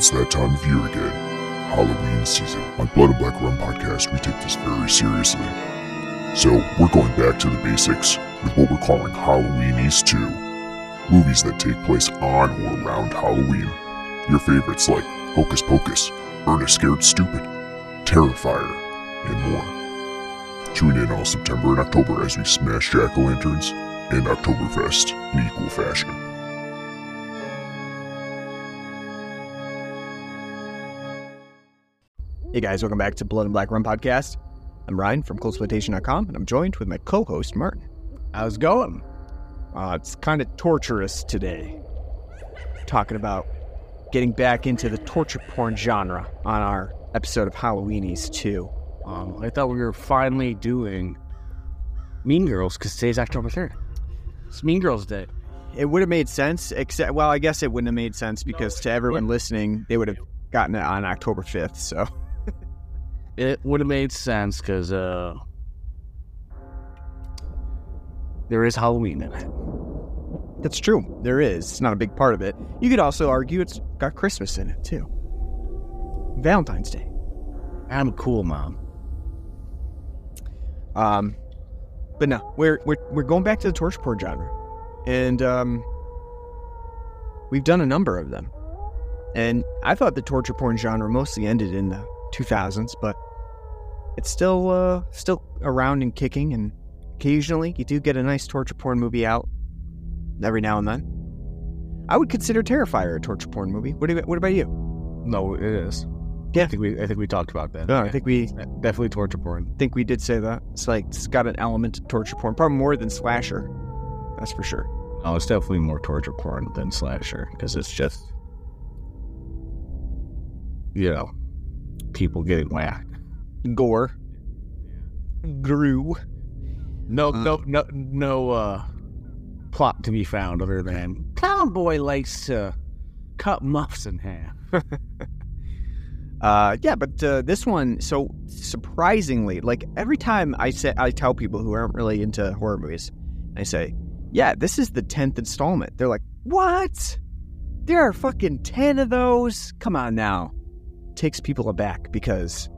It's that time of year again. Halloween season. On Blood and Black Rum podcast, we take this very seriously. So, we're going back to the basics with what we're calling Halloweenies 2. Movies that take place on or around Halloween. Your favorites like Hocus Pocus, Ernest Scared Stupid, Terrifier, and more. Tune in all September and October as we smash jack o' lanterns and Oktoberfest in equal fashion. Hey guys, welcome back to Blood and Black Rum Podcast. I'm Ryan from ColdSploitation.com, and I'm joined with my co-host Martin. How's it going? Uh, it's kind of torturous today, talking about getting back into the torture porn genre on our episode of Halloweenies 2. Um, I thought we were finally doing Mean Girls because today's October 3rd. It's Mean Girls Day. It would have made sense, except well, I guess it wouldn't have made sense because to everyone listening, they would have gotten it on October 5th. So It would have made sense because uh, there is Halloween in it. that's true. There is. It's not a big part of it. You could also argue it's got Christmas in it too. Valentine's Day. I'm a cool mom. Um, but no, we're we're we're going back to the torture porn genre, and um, we've done a number of them. And I thought the torture porn genre mostly ended in the 2000s, but it's still uh, still around and kicking. And occasionally, you do get a nice torture porn movie out every now and then. I would consider Terrifier a torture porn movie. What, do you, what about you? No, it is. Yeah. I think we I think we talked about that. No, I think we definitely torture porn. think we did say that. It's like it's got an element of torture porn, probably more than slasher. That's for sure. No, it's definitely more torture porn than slasher because it's just you know people getting whacked. gore, grew. No, no, no, no uh, plot to be found other than Clown Boy likes to cut muffs in half. Uh, yeah, but uh, this one, so surprisingly, like every time I say, I tell people who aren't really into horror movies, I say, "Yeah, this is the tenth installment." They're like, "What? There are fucking ten of those? Come on now!" Takes people aback because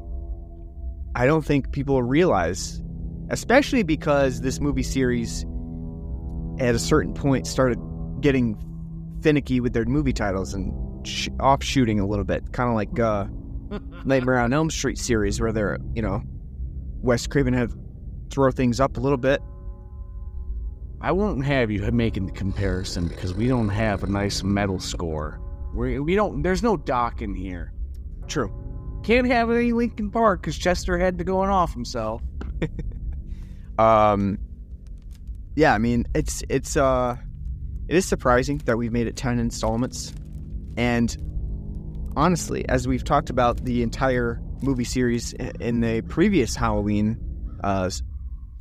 I don't think people realize, especially because this movie series, at a certain point, started getting finicky with their movie titles and sh- offshooting a little bit, kind of like. Uh, Nightmare on Elm Street series where they're, you know, Wes Craven had throw things up a little bit. I won't have you making the comparison because we don't have a nice metal score. We we don't. There's no Dokken here. True. Can't have any Linkin Park because Chester had to go going off himself. Um yeah, I mean, it's it's uh it is surprising that we've made it 10 installments. And honestly, as we've talked about the entire movie series in the previous Halloween uh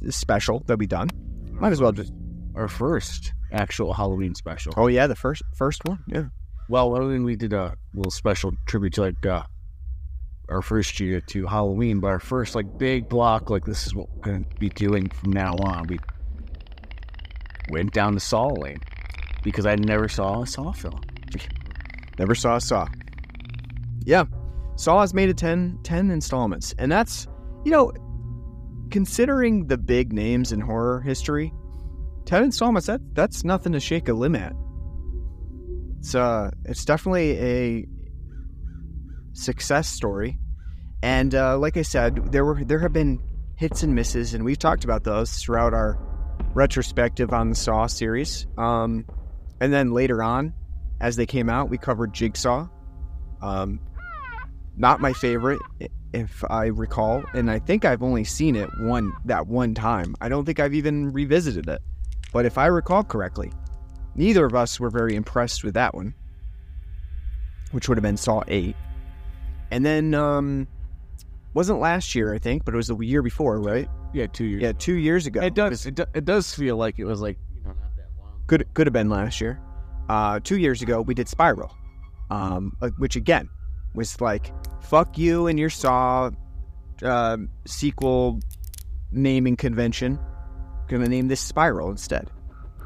special that we done, might as well just Our first actual Halloween special. Oh yeah, the first first one. Yeah. Well, I mean, we did a little special tribute to like uh, our first year to Halloween, but our first like big block, like this is what we're gonna be doing from now on. We went down to Saw lane because I never saw a Saw film. Never saw a Saw. Yeah. Saw has made it 10, 10 installments. And that's, you know, considering the big names in horror history, 10 installments, that that's nothing to shake a limb at. It's uh it's definitely a success story. And uh, like I said, there were there have been hits and misses, and we've talked about those throughout our retrospective on the Saw series. Um, and then later on, as they came out, we covered Jigsaw. Um, not my favorite, if I recall, and I think I've only seen it one that one time. I don't think I've even revisited it. But if I recall correctly, neither of us were very impressed with that one, which would have been Saw Eight. And then um, wasn't last year, I think, but it was the year before, right? Yeah, two years. Yeah, two years ago. it does. It, do, it does feel like it was like you know not that long. could could have been last year. Uh, two years ago, we did Spiral, um, uh, which again was like fuck you and your Saw uh, sequel naming convention. Gonna name this Spiral instead,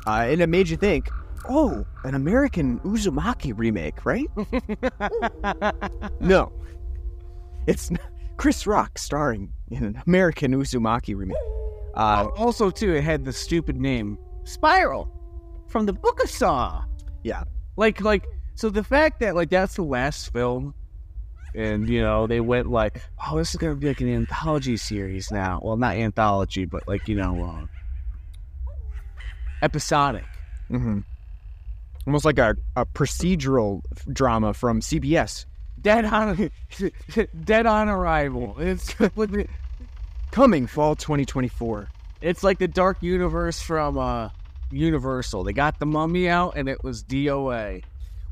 uh, and it made you think: oh, an American Uzumaki remake, right? no, it's Chris Rock starring in an American Uzumaki remake. Uh, also, too, it had the stupid name Spiral from the Book of Saw. Yeah. Like, like, so the fact that like that's the last film, and you know they went like, oh, this is gonna be like an anthology series now. Well, not anthology, but like you know, uh, episodic. mhm. Almost like a, a procedural drama from CBS. Dead on, dead on arrival. It's Coming fall 2024. it's like the Dark Universe from uh Universal. They got the Mummy out, and it was DOA.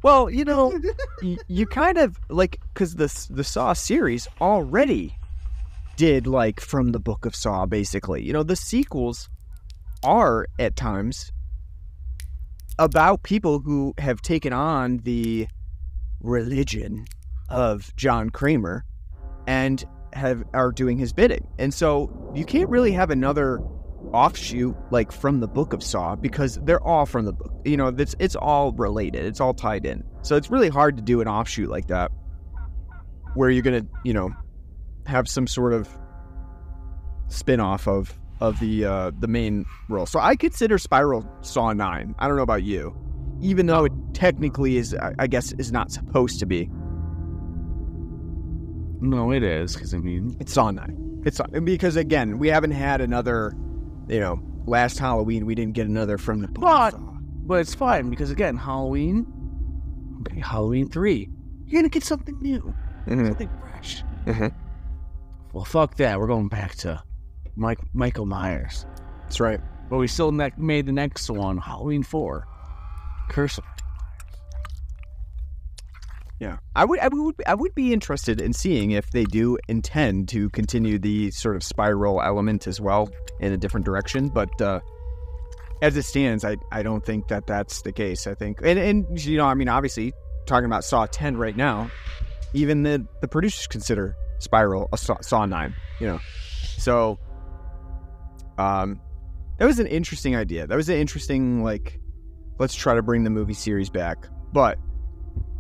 Well, you know, y- you kind of like because the the Saw series already did like from the Book of Saw, basically. You know, the sequels are at times about people who have taken on the religion of John Kramer and have are doing his bidding. And so you can't really have another offshoot like from the book of Saw because they're all from the book. You know, it's it's all related. It's all tied in. So it's really hard to do an offshoot like that where you're going to, you know, have some sort of spin-off of of the uh the main role. So I consider Spiral Saw 9. I don't know about you. Even though it technically is I I guess is not supposed to be. No, it is because I mean, It's on 9. It's on because again, we haven't had another, you know, last Halloween we didn't get another from the But- but it's fine because again, Halloween. Okay, Halloween three. You're gonna get something new, Mhm. something fresh. Mhm. Well, fuck that. We're going back to Mike Michael Myers, That's right. but we still ne- made the next one, Halloween four. Curse of Yeah, I would, I would, I would be interested in seeing if they do intend to continue the sort of spiral element as well in a different direction. But uh, as it stands, I, I don't think that that's the case. I think, and, and you know, I mean, obviously, talking about Saw Ten right now, even the the producers consider Spiral a Saw, Saw Nine. You know, so um, that was an interesting idea. That was an interesting like, let's try to bring the movie series back, but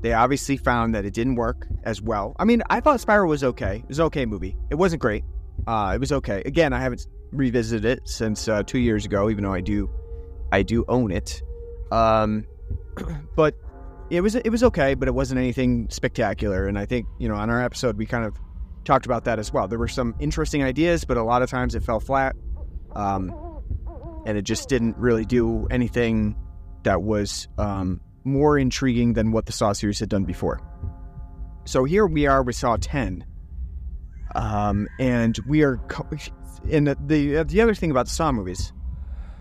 they obviously found that it didn't work as well. I mean, I thought Spiral was okay. It was an okay movie. It wasn't great. Uh, it was okay. Again, I haven't revisited it since uh, two years ago, even though I do, I do own it. Um, but it was it was okay, but it wasn't anything spectacular. And I think you know on our episode we kind of talked about that as well. There were some interesting ideas, but a lot of times it fell flat, um, and it just didn't really do anything that was um, more intriguing than what the Saw series had done before. So here we are with Saw 10. Um, and we are. Co- and the, the the other thing about the Saw movies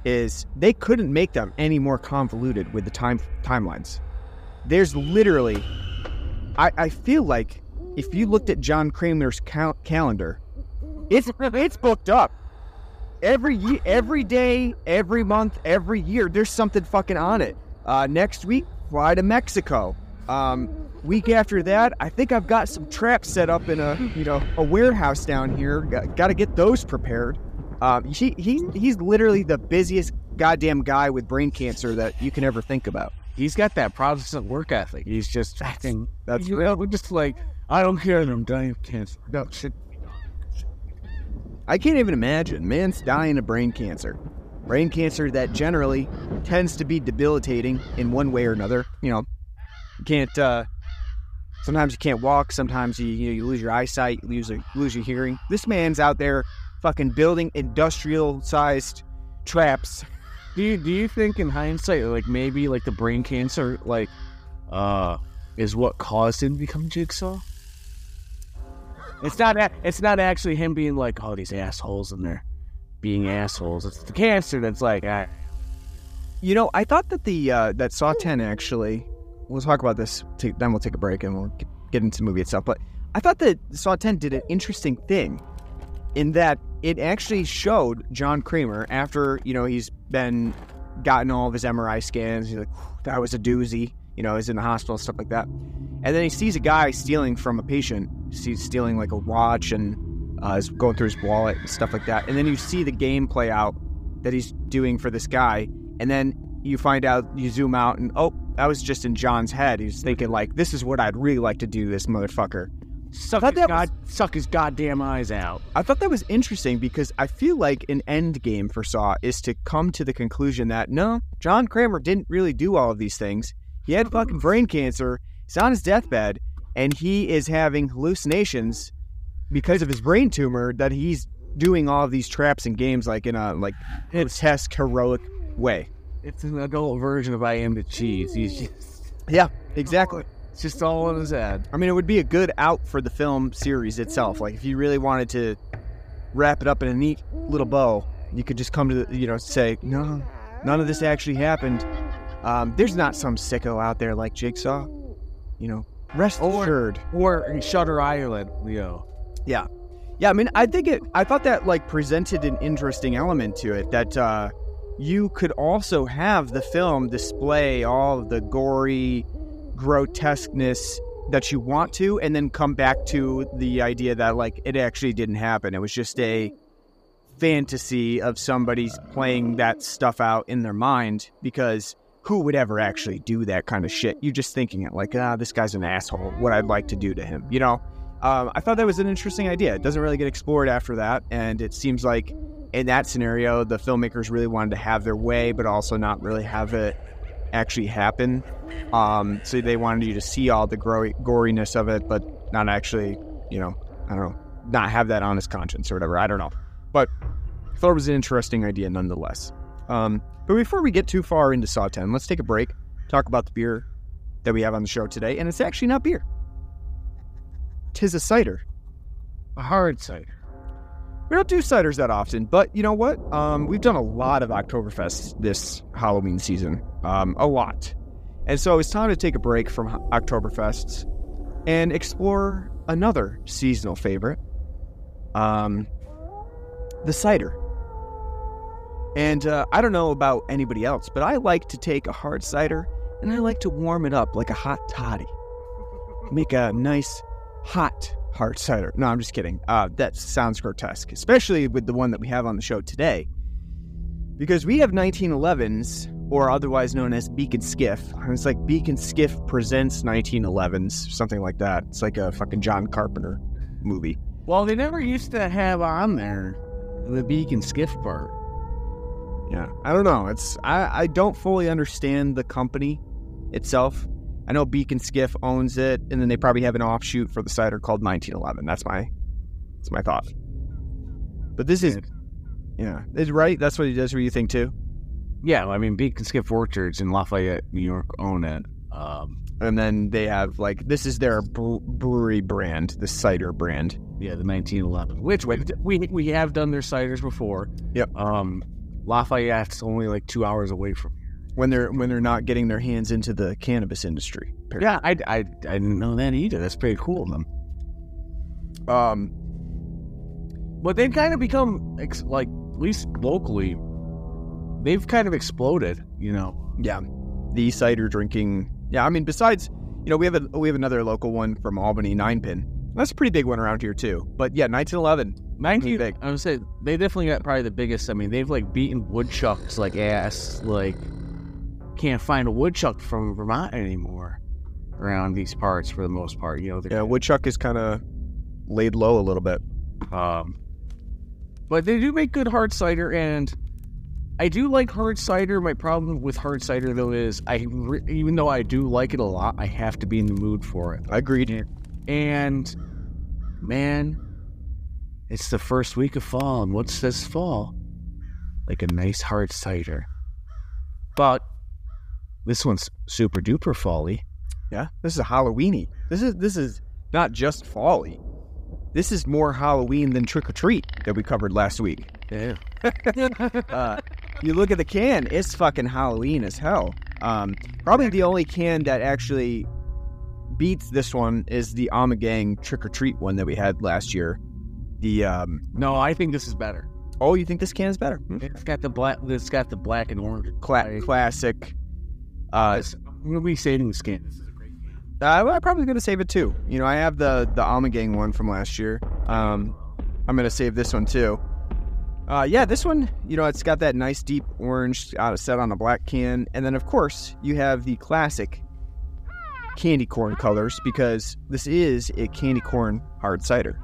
is they couldn't make them any more convoluted with the time timelines. There's literally, I, I feel like if you looked at John Kramer's cal- calendar, it's it's booked up every every day, every month, every year. There's something fucking on it. Uh, next week, fly to Mexico. Um, week after that, I think I've got some traps set up in a you know a warehouse down here. Got to get those prepared. Um, he, he he's literally the busiest goddamn guy with brain cancer that you can ever think about. He's got that Protestant work ethic. He's just fucking. that's- you know, just like I don't care. that I'm dying of cancer. No shit. I can't even imagine. Man's dying of brain cancer. Brain cancer that generally tends to be debilitating in one way or another. You know, you can't. Uh, sometimes you can't walk. Sometimes you you, know, you lose your eyesight. You lose your, lose your hearing. This man's out there, fucking building industrial-sized traps. Do you do you think in hindsight, like maybe like the brain cancer, like, uh, is what caused him to become Jigsaw? It's not. It's not actually him being like, oh, these assholes in they're being assholes. It's the cancer that's like, You know, I thought that the uh, that Saw Ten actually. We'll talk about this. Then we'll take a break and we'll get- into the movie itself. But I thought that Saw Ten did an interesting thing, in that it actually showed John Kramer after you know he's been gotten all of his MRI scans. He's like, "Whew, that was a doozy. You know, he's in the hospital stuff like that. And then he sees a guy stealing from a patient. He's stealing like a watch and uh, is going through his wallet and stuff like that. And then you see the game play out that he's doing for this guy. And then you find out, you zoom out, and oh, that was just in John's head. He's thinking like, "This is what I'd really like to do, this motherfucker." Suck his, that god, suck his goddamn eyes out. I thought that was interesting because I feel like an end game for Saw is to come to the conclusion that no, John Kramer didn't really do all of these things. He had fucking brain cancer. He's on his deathbed, and he is having hallucinations because of his brain tumor. That he's doing all of these traps and games like in a like grotesque, heroic way. It's an adult version of I Am the Cheese. He's just, Yeah, exactly. it's just all in his head. I mean, it would be a good out for the film series itself. Like, if you really wanted to wrap it up in a neat little bow, you could just come to the, you know, say, no, none of this actually happened. Um, there's not some sicko out there like Jigsaw. You know, rest Or- assured. Or in Shutter Island, Leo. Yeah. Yeah, I mean, I think it, I thought that, like, presented an interesting element to it that, uh, you could also have the film display all of the gory grotesqueness that you want to and then come back to the idea that like it actually didn't happen. It was just a fantasy of somebody's playing that stuff out in their mind because who would ever actually do that kind of shit? You're just thinking it like ah this guy's an asshole. What i'd like to do to him you know um, i thought that was an interesting idea it doesn't really get explored after that and it seems like in that scenario, the filmmakers really wanted to have their way, but also not really have it actually happen. Um, so they wanted you to see all the gro- goriness of it, but not actually, you know, I don't know, not have that honest conscience or whatever. I don't know. But I thought it was an interesting idea nonetheless. Um, but before we get too far into Saw 10, let's take a break, talk about the beer that we have on the show today. And it's actually not beer, tis a cider. A hard cider. We don't do ciders that often, but you know what? Um, we've done a lot of Oktoberfests this Halloween season. Um, a lot. And so it's time to take a break from Oktoberfests and explore another seasonal favorite um, the cider. And uh, I don't know about anybody else, but I like to take a hard cider and I like to warm it up like a hot toddy. Make a nice hot hard cider. No, I'm just kidding. Uh, that sounds grotesque, especially with the one that we have on the show today. Because we have 1911s, or otherwise known as Beak and Skiff. And It's like Beak and Skiff presents 1911s, something like that. It's like a fucking John Carpenter movie. Well, they never used to have on there the beak and skiff part. Yeah, I don't know. It's I, I don't fully understand the company itself. I know Beak and Skiff owns it, and then they probably have an offshoot for the cider called 1911. That's my that's my thought. But this is yeah, is right. That's what he does. What you think too? Yeah, I mean, Beak and Skiff Orchards in Lafayette, New York, own it. Um, And then they have like this is their bre- brewery brand, the cider brand. yeah, the 1911, which we we, we have done their ciders before. Yep. Um, Lafayette's only like two hours away from. When they're when they're not getting their hands into the cannabis industry. Yeah, I, I, I didn't know that either. That's pretty cool of them. Um. But they've kind of become ex- like, at least locally, they've kind of exploded. You know, Yeah, the cider drinking. Yeah, I mean, besides, you know, we have a we have another local one from Albany, Nine Pin. That's a pretty big one around here too. But yeah, 1911. 19. big. I would say they definitely got probably the biggest. I mean, they've like beaten woodchucks like ass. Like, can't find a woodchuck from Vermont anymore around these parts for the most part. You know, Yeah, woodchuck is kind of laid low a little bit. Um, but they do make good hard cider, and I do like hard cider. My problem with hard cider though is I, re- even though I do like it a lot, I have to be in the mood for it. I Agreed. And man, it's the first week of fall, and what's this fall? Like a nice hard cider. But this one's super duper folly. Yeah, this is a Halloweeny. This is this is not just folly. This is more Halloween than Trick or Treat that we covered last week. Yeah. Uh, you look at the can; it's fucking Halloween as hell. Um, probably the only can that actually beats this one is the Ommegang Trick or Treat one that we had last year. The um, No, I think this is better. oh, you think this can is better? Hmm? It's got the black. It's got the black and orange. Cla- classic. Uh, I'm gonna be saving the skin. This is a great can. Uh, I'm probably gonna save it too. You know, I have the the Ommegang one from last year. Um, I'm gonna save this one too. Uh, yeah, this one, you know, it's got that nice deep orange uh, set on a black can, and then of course you have the classic candy corn colors because this is a candy corn hard cider.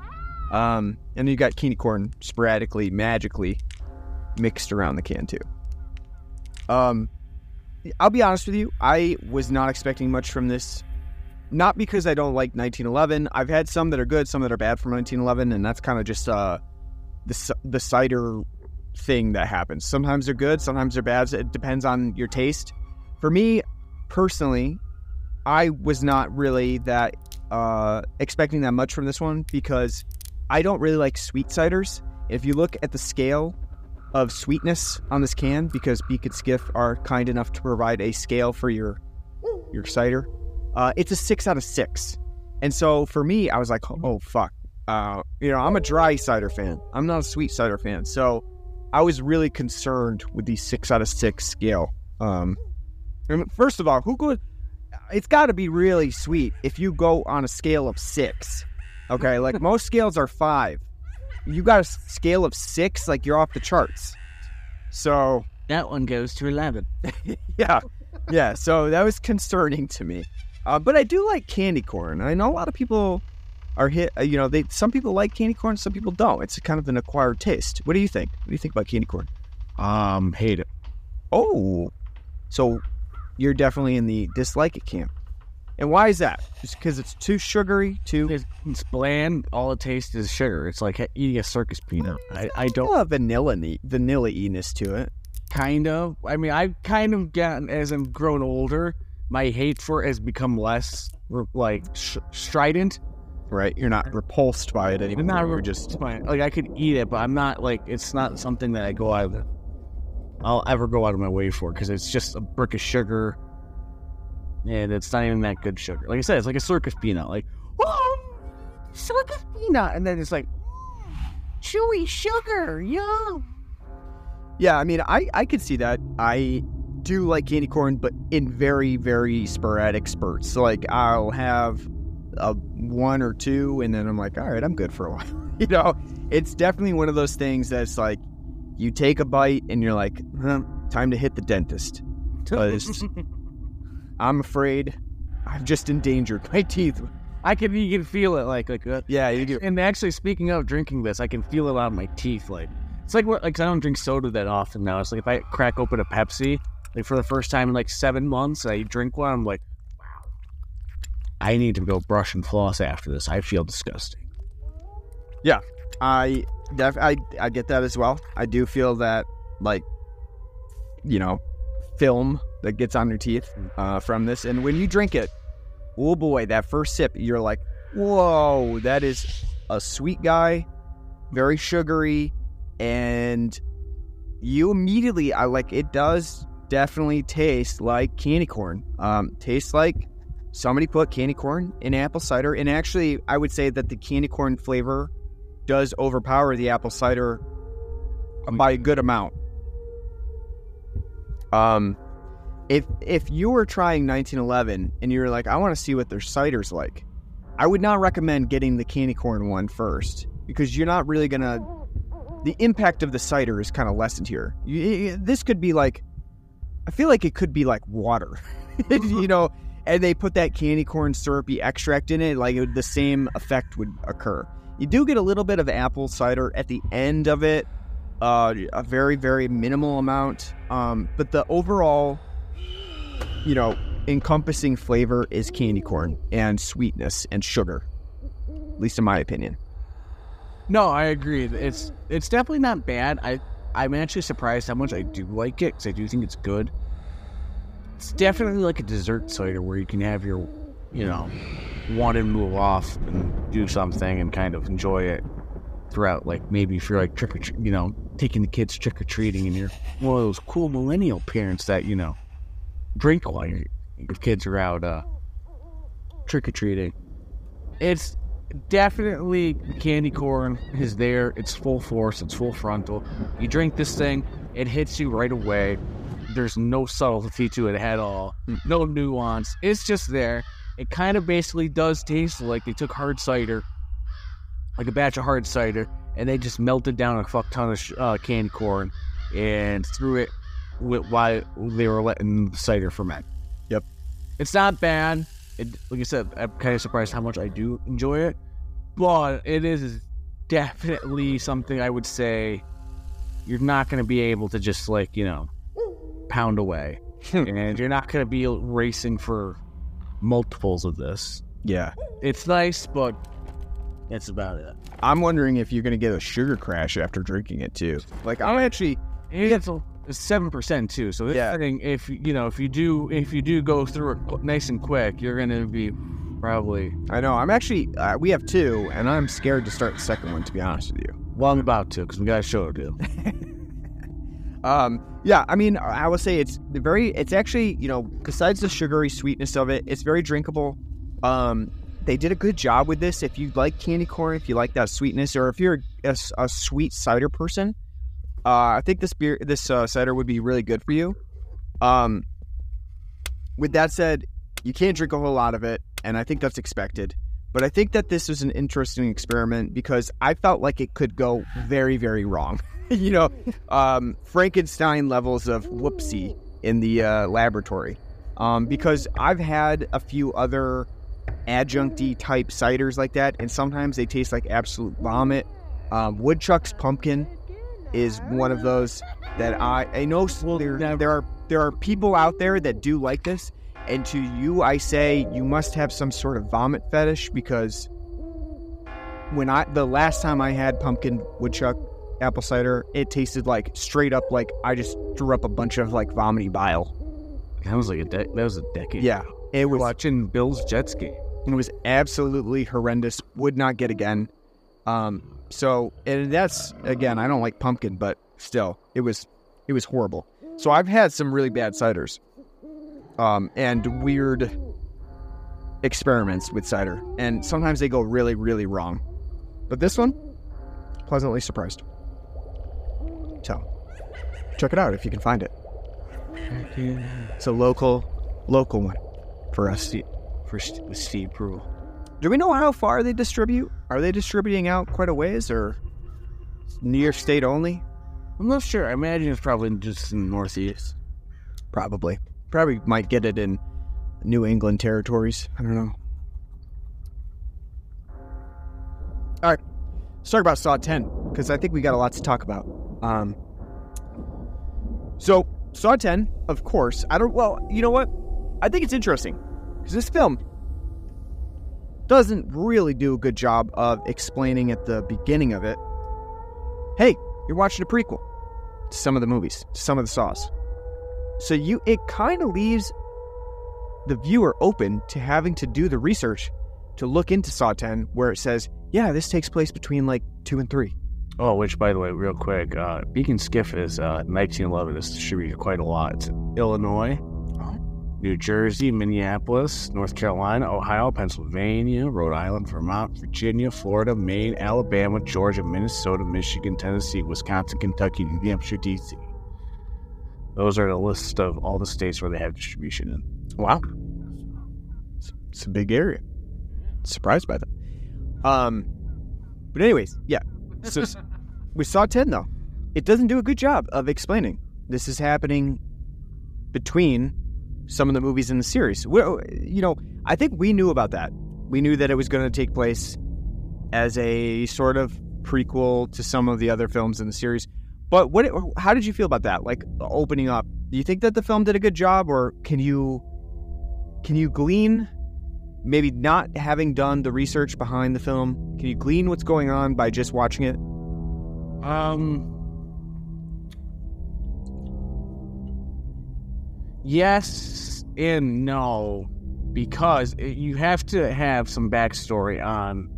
Um, and you got candy corn sporadically, magically mixed around the can too. Um, I'll be honest with you, I was not expecting much from this. Not because I don't like 1911. I've had some that are good, some that are bad from 1911, and that's kind of just uh, the the cider thing that happens. Sometimes they're good, sometimes they're bad. It depends on your taste. For me, personally, I was not really that uh, expecting that much from this one because I don't really like sweet ciders. If you look at the scale of sweetness on this can, because Beak and Skiff are kind enough to provide a scale for your your cider, uh, it's a six out of six. And so for me, I was like, oh fuck, uh, you know, I'm a dry cider fan. I'm not a sweet cider fan. So I was really concerned with the six out of six scale. Um, first of all, who goes? It's got to be really sweet if you go on a scale of six. Okay, like most scales are five. You got a scale of six, like you're off the charts. So That one goes to 11. yeah, yeah. So that was concerning to me. Uh, but I do like candy corn. I know a lot of people are hit. Uh, you know, they some people like candy corn, some people don't. It's kind of an acquired taste. What do you think? What do you think about candy corn? Um, hate it. Oh, so you're definitely in the dislike it camp. And why is that? Just because it's too sugary, too It's, it's bland. All it tastes is sugar. It's like eating a circus peanut. I, I don't a vanilla vanilla iness to it. kind of. I mean, I've kind of gotten as I'm grown older, my hate for it has become less like sh- strident. Right? You're not repulsed by it anymore. I'm not re- just fine. Like I could eat it, but I'm not like it's not something that I go out of. I'll ever go out of my way for because it's just a brick of sugar, and it's not even that good sugar. Like I said, it's like a circus peanut. Like, oh, circus peanut, and then it's like chewy sugar. Yum. Yeah, I mean, I I could see that. I do like candy corn, but in very very sporadic spurts. So like I'll have a one or two, and then I'm like, all right, I'm good for a while. you know, it's definitely one of those things that's like you take a bite and you're like, huh, time to hit the dentist. I'm afraid I've just endangered my teeth. I can you can feel it like like uh, Yeah, you do. And actually, speaking of drinking this, I can feel it of my teeth. Like it's like what- like I don't drink soda that often now. It's like if I crack open a Pepsi, like for the first time in like seven months, I drink one. I'm like, wow, I need to go brush and floss after this. I feel disgusting. Yeah, I def I I get that as well. I do feel that like you know film that gets on your teeth uh, from this, and when you drink it, oh boy, that first sip, you're like, whoa, that is a sweet guy, very sugary, and you immediately I like it does definitely taste like candy corn. Um, tastes like somebody put candy corn in apple cider, and actually, I would say that the candy corn flavor does overpower the apple cider by a good amount. Um, if if you were trying 1911 and you were like, I want to see what their cider's like, I would not recommend getting the candy corn one first because you're not really gonna. The impact of the cider is kind of lessened here. You, this could be like, I feel like it could be like water, you know. And they put that candy corn syrupy extract in it, like it the same effect would occur. You do get a little bit of apple cider at the end of it, uh, a very, very minimal amount. Um, but the overall, you know, encompassing flavor is candy corn and sweetness and sugar, at least in my opinion. No, I agree. It's it's definitely not bad. I I'm actually surprised how much I do like it because I do think it's good. It's definitely like a dessert cider where you can have your, you know, want to move off and do something and kind of enjoy it throughout. Like maybe if you're like trick or you know, taking the kids trick or treating and you're one of those cool millennial parents that you know drink while your, your kids are out uh, trick or treating. It's definitely candy corn is there. It's full force. It's full frontal. You drink this thing, it hits you right away. There's no subtlety to it at all. No nuance. It's just there. It kind of basically does taste like they took hard cider, like a batch of hard cider, and they just melted down a fuck ton of sh- uh, candy corn and threw it with, while they were letting the cider ferment. Yep. It's not bad. It, like I said, I'm kind of surprised how much I do enjoy it, but it is definitely something I would say you're not going to be able to just like you know pound away, and you're not going to be racing for multiples of this. Yeah. It's nice, but that's about it. I'm wondering if you're going to get a sugar crash after drinking it too. Like I'm actually It's seven percent too. So this Yeah. thing, if you know, if you do, if you do go through it nice and quick, you're gonna be probably. I know. I'm actually uh, we have two and I'm scared to start the second one to be honest with you. Well, I'm about to because we got a show to do. Um, yeah, I mean, I will say it's very, it's actually, you know, besides the sugary sweetness of it, it's very drinkable. Um, they did a good job with this. If you like candy corn, if you like that sweetness, or if you're a, a sweet cider person, uh, I think this beer, this uh, cider would be really good for you. Um, with that said, you can't drink a whole lot of it, and I think that's expected. But I think that this was an interesting experiment because I felt like it could go very, very wrong. you know, um, Frankenstein levels of whoopsie in the uh, laboratory. Um, because I've had a few other adjuncty type ciders like that, and sometimes they taste like absolute vomit. Um, Woodchuck's pumpkin is one of those that I I know there, there are there are people out there that do like this, and to you I say you must have some sort of vomit fetish because when I the last time I had pumpkin woodchuck apple cider, it tasted like straight up like I just threw up a bunch of like vomity bile. That was like a de- that was a decade. Yeah, it was watching Bill's jet ski. It was absolutely horrendous. Would not get again. Um, so and that's again, I don't like pumpkin, but still, it was it was horrible. So I've had some really bad ciders, um, and weird experiments with cider, and sometimes they go really, really wrong. But this one, pleasantly surprised. So check it out if you can find it. It's a local, local one for us. For St- Steve Brule. Do we know how far they distribute? Are they distributing out quite a ways or New York State only? I'm not sure. I imagine it's probably just in the Northeast. Probably. Probably might get it in New England territories. I don't know. All right. Let's talk about Saw 10 because I think we got a lot to talk about. Um, so, Saw 10, of course. I don't, well, you know what? I think it's interesting because this film doesn't really do a good job of explaining at the beginning of it hey, you're watching a prequel to some of the movies, to some of the Saws. So you it kind of leaves the viewer open to having to do the research to look into Saw 10 where it says, yeah, this takes place between like 2 and 3. Oh, which by the way, real quick, uh, Beak and Skiff is uh, 1911. should be quite a lot. Illinois, New Jersey, Minneapolis, North Carolina, Ohio, Pennsylvania, Rhode Island, Vermont, Virginia, Florida, Maine, Alabama, Georgia, Minnesota, Michigan, Tennessee, Wisconsin, Kentucky, New Hampshire, DC. Those are the list of all the states where they have distribution in. Wow. It's, a big area. Surprised by that. Um but anyways, yeah. So we saw 10 though. It doesn't do a good job of explaining this is happening between some of the movies in the series. we you know, I think we knew about that. We knew that it was going to take place as a sort of prequel to some of the other films in the series. But what? How did you feel about that? Like opening up. Do you think that the film did a good job, or can you can you glean, maybe not having done the research behind the film, can you glean what's going on by just watching it? Um. Yes and no, because it- you have to have some backstory on,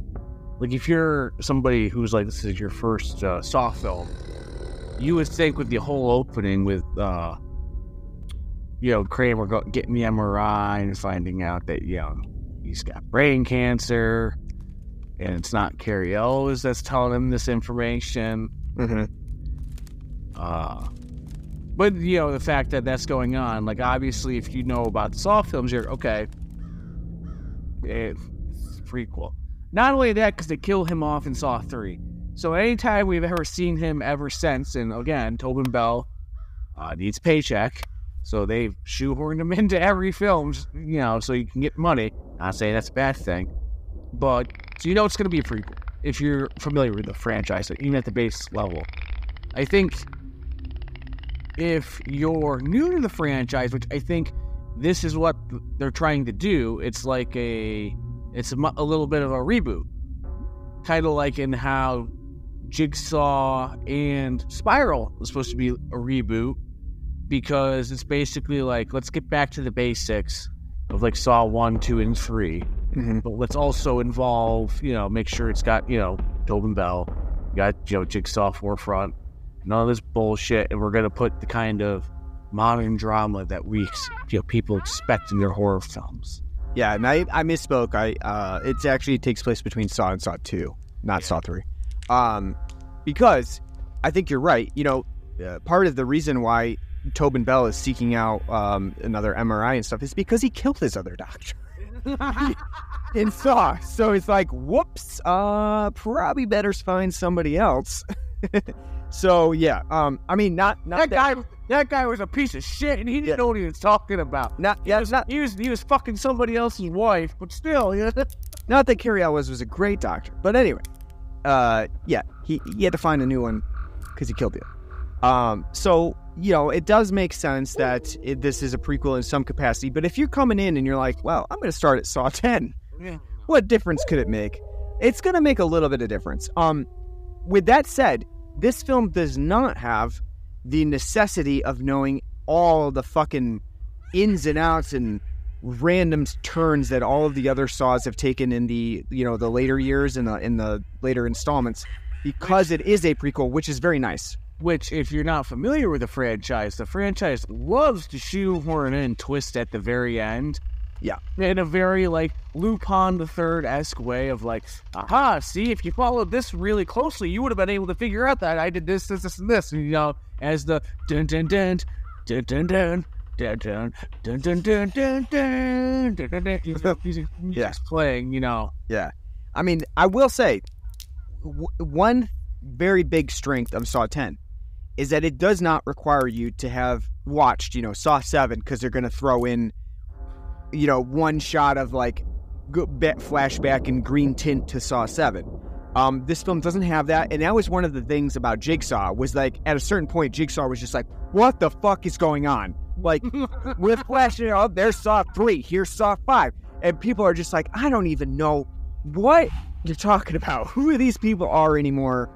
like, if you're somebody who's like this is your first uh, Saw film, you would think with the whole opening with, uh, you know, Kramer go- getting the MRI and finding out that you know he's got brain cancer, and it's not Cary Elwes that's telling him this information. Mm-hmm. Uh, but you know the fact that that's going on, like obviously, if you know about the Saw films, you're okay. It's a prequel. Not only that, because they kill him off in Saw three, So anytime we've ever seen him ever since, and again, Tobin Bell uh, needs paycheck, so they've shoehorned him into every film, you know, so you can get money. Not saying that's a bad thing, but so you know it's going to be a prequel if you're familiar with the franchise, even at the base level. I think if you're new to the franchise, which I think this is what they're trying to do, it's like a it's a, a little bit of a reboot, kind of like in how Jigsaw and Spiral was supposed to be a reboot because it's basically like let's get back to the basics of like Saw one, two, and 3 Mhm. but let's also involve you know make sure it's got you know Tobin Bell, got you know Jigsaw forefront, none of this bullshit, and we're gonna put the kind of modern drama that we you know people expect in their horror films. Yeah, and I, I misspoke. I uh, it's actually takes place between Saw and Saw Two, not Saw Three, um, because I think you're right. You know, uh, part of the reason why Tobin Bell is seeking out um, another MRI and stuff is because he killed his other doctor in Saw. So it's like, whoops, uh, probably better find somebody else. so yeah, um, I mean, not not that guy, that guy was a piece of shit, and he didn't Yeah. know what he was talking about. not He yeah, was, not he was he was fucking somebody else's wife, but still, yeah. Not that Cary Elwes was a great doctor, but anyway, uh, yeah, he, he had to find a new one because he killed the other. Um, so you know, it does make sense that it, this is a prequel in some capacity. But if you're coming in and you're like, well, I'm going to start at Saw 10, Yeah. what difference could it make? It's going to make a little bit of difference. Um, with that said, this film does not have the necessity of knowing all the fucking ins and outs and random turns that all of the other saws have taken in the you know the later years and the in the later installments because it is a prequel which is very nice Which, if you're not familiar with the franchise, the franchise loves to shoehorn in twist at the very end. Yeah. In a very like Lupin the Third esque way of like, aha, see, if you followed this really closely, you would have been able to figure out that I did this, this, this, and this. And, you know, as the dun dun dun dun dun dun dun dun dun dun dun dun dun dun dun music, music, playing, you know. yeah i mean i will say w- one very big strength of saw 10 is that it does not require you to have watched you know saw 7 because they're going to throw in you know one shot of like go- ba- flashback and green tint to saw 7 um, this film doesn't have that and that was one of the things about jigsaw was like at a certain point jigsaw was just like what the fuck is going on? Like with flashing oh there's saw 3 here's saw 5 and people are just like i don't even know what you're talking about. Who these people are anymore?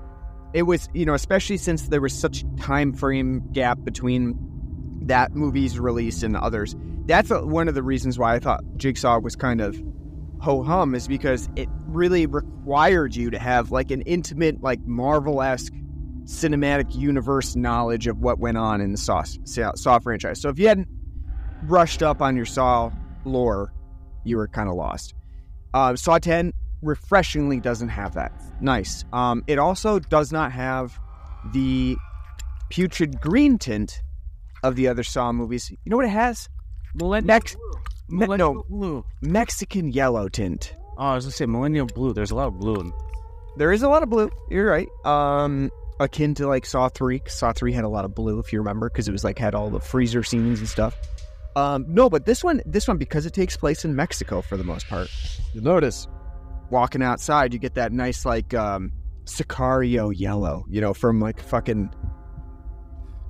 It was you know especially since there was such time frame gap between that movie's release and others that's a, one of the reasons why i thought jigsaw was kind of ho hum is because it really required you to have like an intimate like marvel-esque cinematic universe knowledge of what went on in the saw, saw, franchise. So if you hadn't brushed up on your saw lore you were kind of lost. Uh, saw 10 refreshingly doesn't have that. Nice. Um, it also does not have the putrid green tint of the other saw movies. You know what it has Millennial Next- Blue. Me- Millennial no. Blue. mexican yellow tint Oh, I was gonna say Millennial Blue. There's a lot of blue in There is a lot of blue. You're right. Um, akin to like Saw Three. Saw Three had a lot of blue, if you remember, because it was like had all the freezer scenes and stuff. Um, no, but this one, this one, because it takes place in Mexico for the most part. You'll notice walking outside, you get that nice like um, Sicario yellow, you know, from like fucking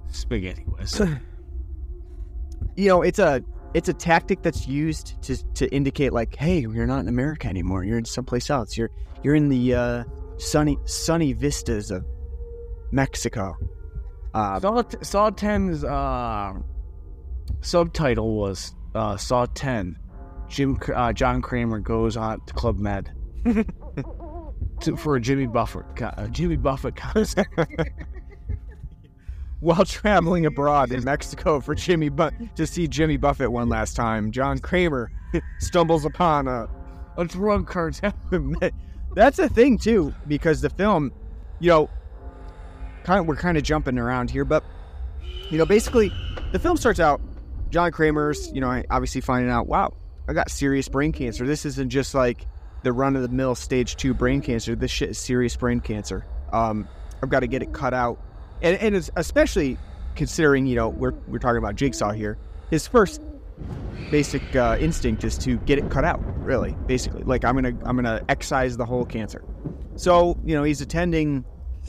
spaghetti west. you know, it's a it's a tactic that's used to to indicate like, hey, you're not in America anymore. You're in someplace else. You're you're in the uh, sunny sunny vistas of Mexico. Uh, Saw, t- Saw 10's uh, subtitle was uh, Saw 10. Jim uh, John Kramer goes on to Club Med to, for a Jimmy Buffett co- a Jimmy Buffett concert. while traveling abroad in Mexico for Jimmy Bu- to see Jimmy Buffett one last time, John Kramer stumbles upon a. a drug cartel. That's a thing too, because the film, you know, kind of we're kind of jumping around here, but you know, basically, the film starts out. John Kramer's, you know, obviously finding out, wow, I got serious brain cancer. This isn't just like the run of the mill stage two brain cancer. This shit is serious brain cancer. Um, I've got to get it cut out, and and especially considering you know we're we're talking about Jigsaw here. His first basic uh, instinct is to get it cut out. Really, basically, like I'm gonna I'm gonna excise the whole cancer. So you know he's attending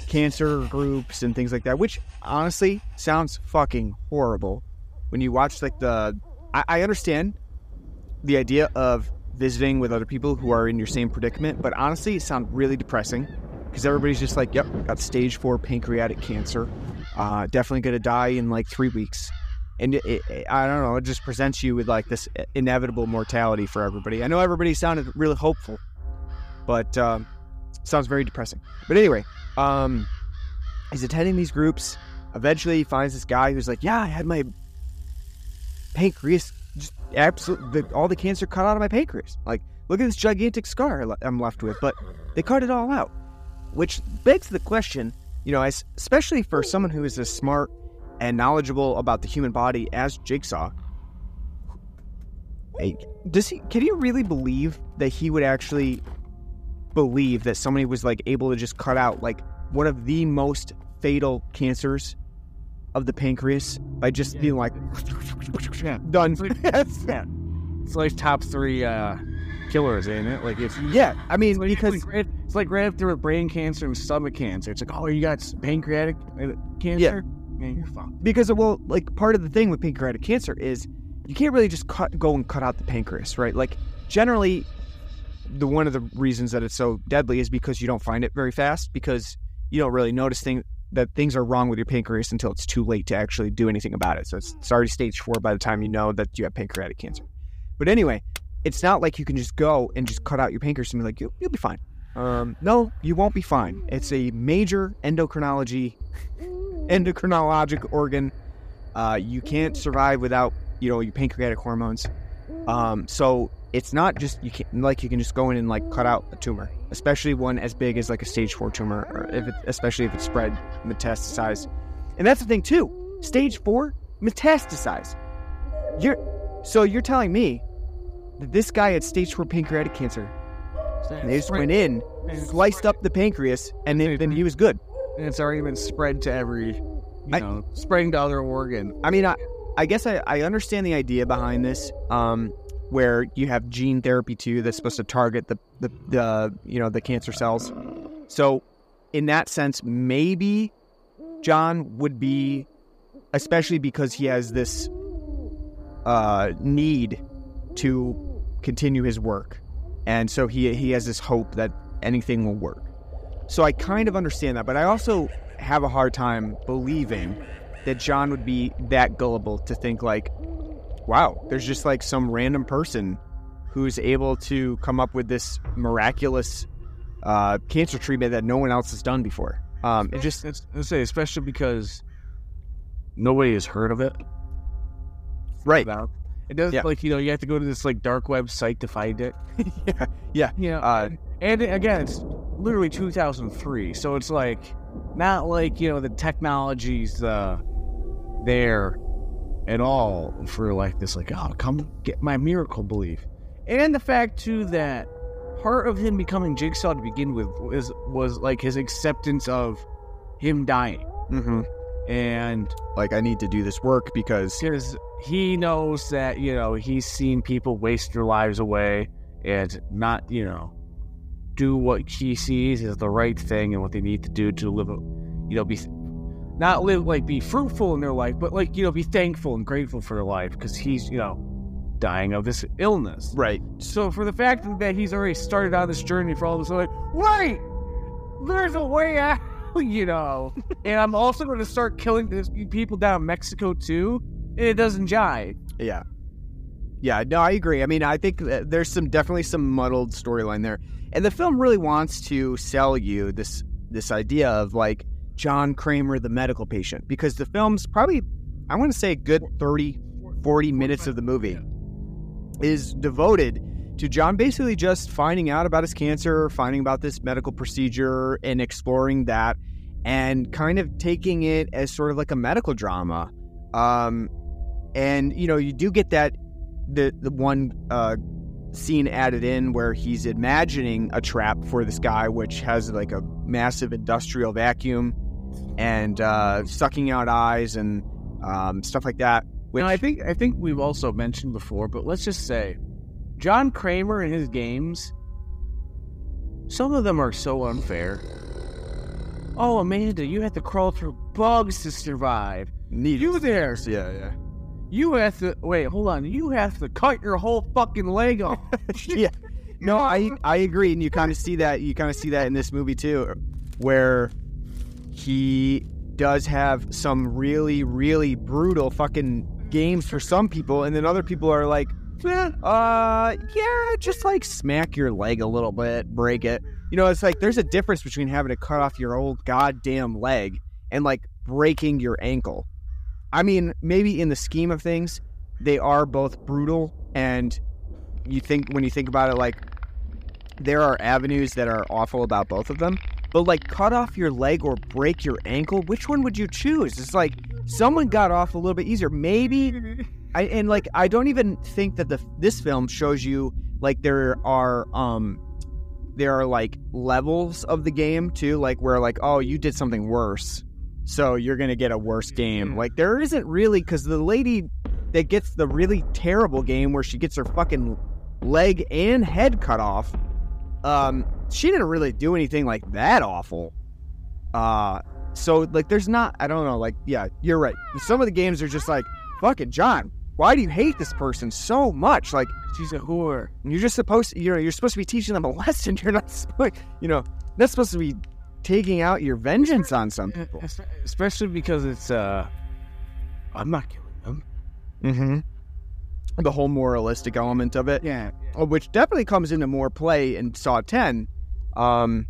cancer groups and things like that, which honestly sounds fucking horrible. When you watch like the, I, I understand the idea of visiting with other people who are in your same predicament, but honestly, it sounds really depressing because everybody's just like, "Yep, got stage four pancreatic cancer, uh, definitely gonna die in like three weeks." And it, it, I don't know, it just presents you with like this inevitable mortality for everybody. I know everybody sounded really hopeful, but um, sounds very depressing. But anyway, um, he's attending these groups. Eventually, he finds this guy who's like, "Yeah, I had my pancreas just absolutely all the cancer cut out of my pancreas. Like, look at this gigantic scar I'm left with, but they cut it all out." Which begs the question, you know, as, especially for someone who is as smart and knowledgeable about the human body as Jigsaw. Does he? Can you really believe that he would actually believe that somebody was like able to just cut out like one of the most fatal cancers of the pancreas by just Yeah. being like Yeah. done. yeah. It's like top three uh, killers, ain't it? Like if yeah, I mean it's like, because it's like, right, it's like right after brain cancer and stomach cancer. It's like, oh, you got pancreatic uh, cancer. Yeah, you're fucked. because well like part of the thing with pancreatic cancer is you can't really just cut go and cut out the pancreas right like generally the one of the reasons that it's so deadly is because you don't find it very fast because you don't really notice thing, that things are wrong with your pancreas until it's too late to actually do anything about it so it's, it's already stage four by the time you know that you have pancreatic cancer but anyway it's not like you can just go and just cut out your pancreas and be like you'll, you'll be fine um, no you won't be fine it's a major endocrinology endocrinologic organ. Uh, you can't survive without you know your pancreatic hormones. Um, so it's not just you can like you can just go in and like cut out a tumor, especially one as big as like a stage four tumor, or if it, especially if it's spread metastasized. And that's the thing too. Stage four metastasized. You're so you're telling me this guy had stage four pancreatic cancer. And they just went in, sliced up the pancreas, and then, then he was good. and it's already been spread to every, you I- know, spreading to other organ. I mean, I, I guess I, I understand the idea behind this, um, where you have gene therapy too that's supposed to target the, the, the you know the cancer cells. So, in that sense, maybe John would be, especially because he has this uh, need to continue his work, and so he he has this hope that anything will work. So I kind of understand that, but I also have a hard time believing that John would be that gullible to think like, wow, there's just like some random person who's able to come up with this miraculous uh, cancer treatment that no one else has done before. Um, it just It's, I say, especially because nobody has heard of it. right, About it does Yeah. like you know you have to go to this like dark website to find it. yeah, yeah. You know, Uh, and again, it's literally 2003, so it's like not like you know the technology's uh, there at all for like this like oh come get my miracle belief, and the fact too that part of him becoming Jigsaw to begin with was was like his acceptance of him dying hmm and Like I need to do this work because because he knows that you know he's seen people waste their lives away and not you know do what he sees as the right thing and what they need to do to live a you know be not live like be fruitful in their life but like you know be thankful and grateful for their life because he's you know dying of this illness. Right, so for the fact that he's already started on this journey for all of this like wait there's a way out you know and i'm also going to start killing these people down in mexico too it doesn't jive Yeah. Yeah, no, I agree. I mean, I think there's some definitely some muddled storyline there. And the film really wants to sell you this this idea of like John Kramer the medical patient because the film's probably I want to say a good 30 40 minutes of the movie is devoted to John basically just finding out about his cancer, finding about this medical procedure and exploring that and kind of taking it as sort of like a medical drama. Um and you know, you do get that the the one uh scene added in where he's imagining a trap for this guy, which has like a massive industrial vacuum and uh, sucking out eyes and um, stuff like that. Which Now, I think I think we've also mentioned before, but let's just say, John Kramer and his games, some of them are so unfair. Oh, Amanda, you have to crawl through bugs to survive. need You there? yeah, yeah. You have to wait. Hold on. You have to cut your whole fucking leg off. yeah. No, I I agree, and you kind of see that. You kind of see that in this movie too, where he does have some really, really brutal fucking games for some people, and then other people are like, "Eh, uh, yeah, just like smack your leg a little bit, break it. You know, it's like there's a difference between having to cut off your old goddamn leg and like breaking your ankle. I mean, maybe in the scheme of things, they are both brutal and you think when you think about it like there are avenues that are awful about both of them but like cut off your leg or break your ankle which one would you choose it's like someone got off a little bit easier maybe I, and like i don't even think that the this film shows you like there are um there are like levels of the game too like where like oh you did something worse so you're gonna get a worse game like there isn't really because the lady that gets the really terrible game where she gets her fucking leg and head cut off. Um, she didn't really do anything like that awful. Uh, so like, there's not. I don't know. Like, yeah, you're right. Some of the games are just like, fucking John. Why do you hate this person so much? Like, She's a whore. And you're just supposed. To, you know, you're supposed to be teaching them a lesson. You're not. supposed. You know, not supposed to be taking out your vengeance on some people. Especially because it's uh, I'm not killing them. Mm-hmm. The whole moralistic element of it. Yeah. uh, which definitely comes into more play in Saw 10. Um,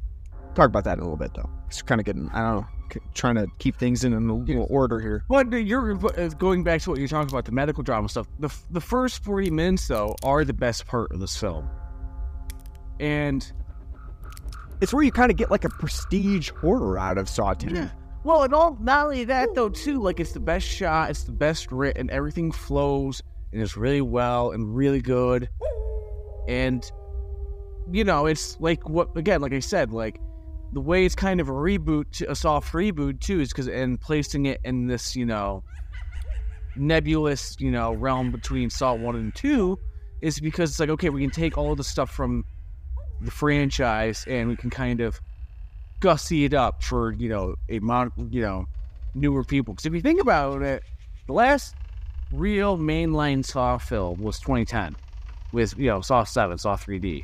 talk about that in a little bit, though. It's kind of getting, I don't know, trying to keep things in a little order here. But you're uh, going back to what you're talking about the medical drama stuff. The the first 40 minutes though are the best part of this film. And It's where you kind of get like a prestige horror out of Saw 10. Well, and all not only that though too, like it's the best shot, it's the best written, everything flows and it's really well and really good. And you know, it's like what again, like I said, like the way it's kind of a reboot, a soft reboot too, is because and placing it in this, you know, nebulous, you know, realm between Saw one and two, is because it's like okay, we can take all the stuff from the franchise and we can kind of gussy it up for you know a mon- you know newer people. Because if you think about it, the last real mainline Saw film was 2010 with you know Saw Seven, Saw 3D.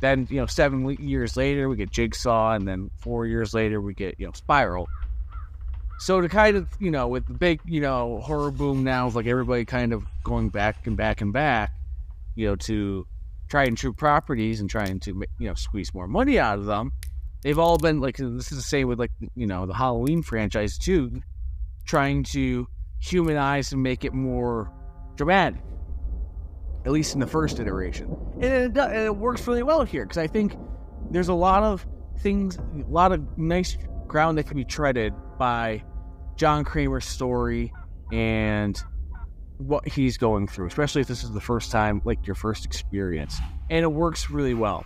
Then you know seven years later we get Jigsaw, and then four years later we get you know Spiral. So to kind of you know with the big you know horror boom now, with like everybody kind of going back and back and back, you know to try and true properties and trying to you know squeeze more money out of them they've all been like this is the same with like you know the Halloween franchise too, trying to humanize and make it more dramatic. At least in the first iteration, and it, do- and it works really well here because I think there's a lot of things, a lot of nice ground that can be treaded by John Kramer's story and what he's going through, especially if this is the first time, like your first experience, and it works really well.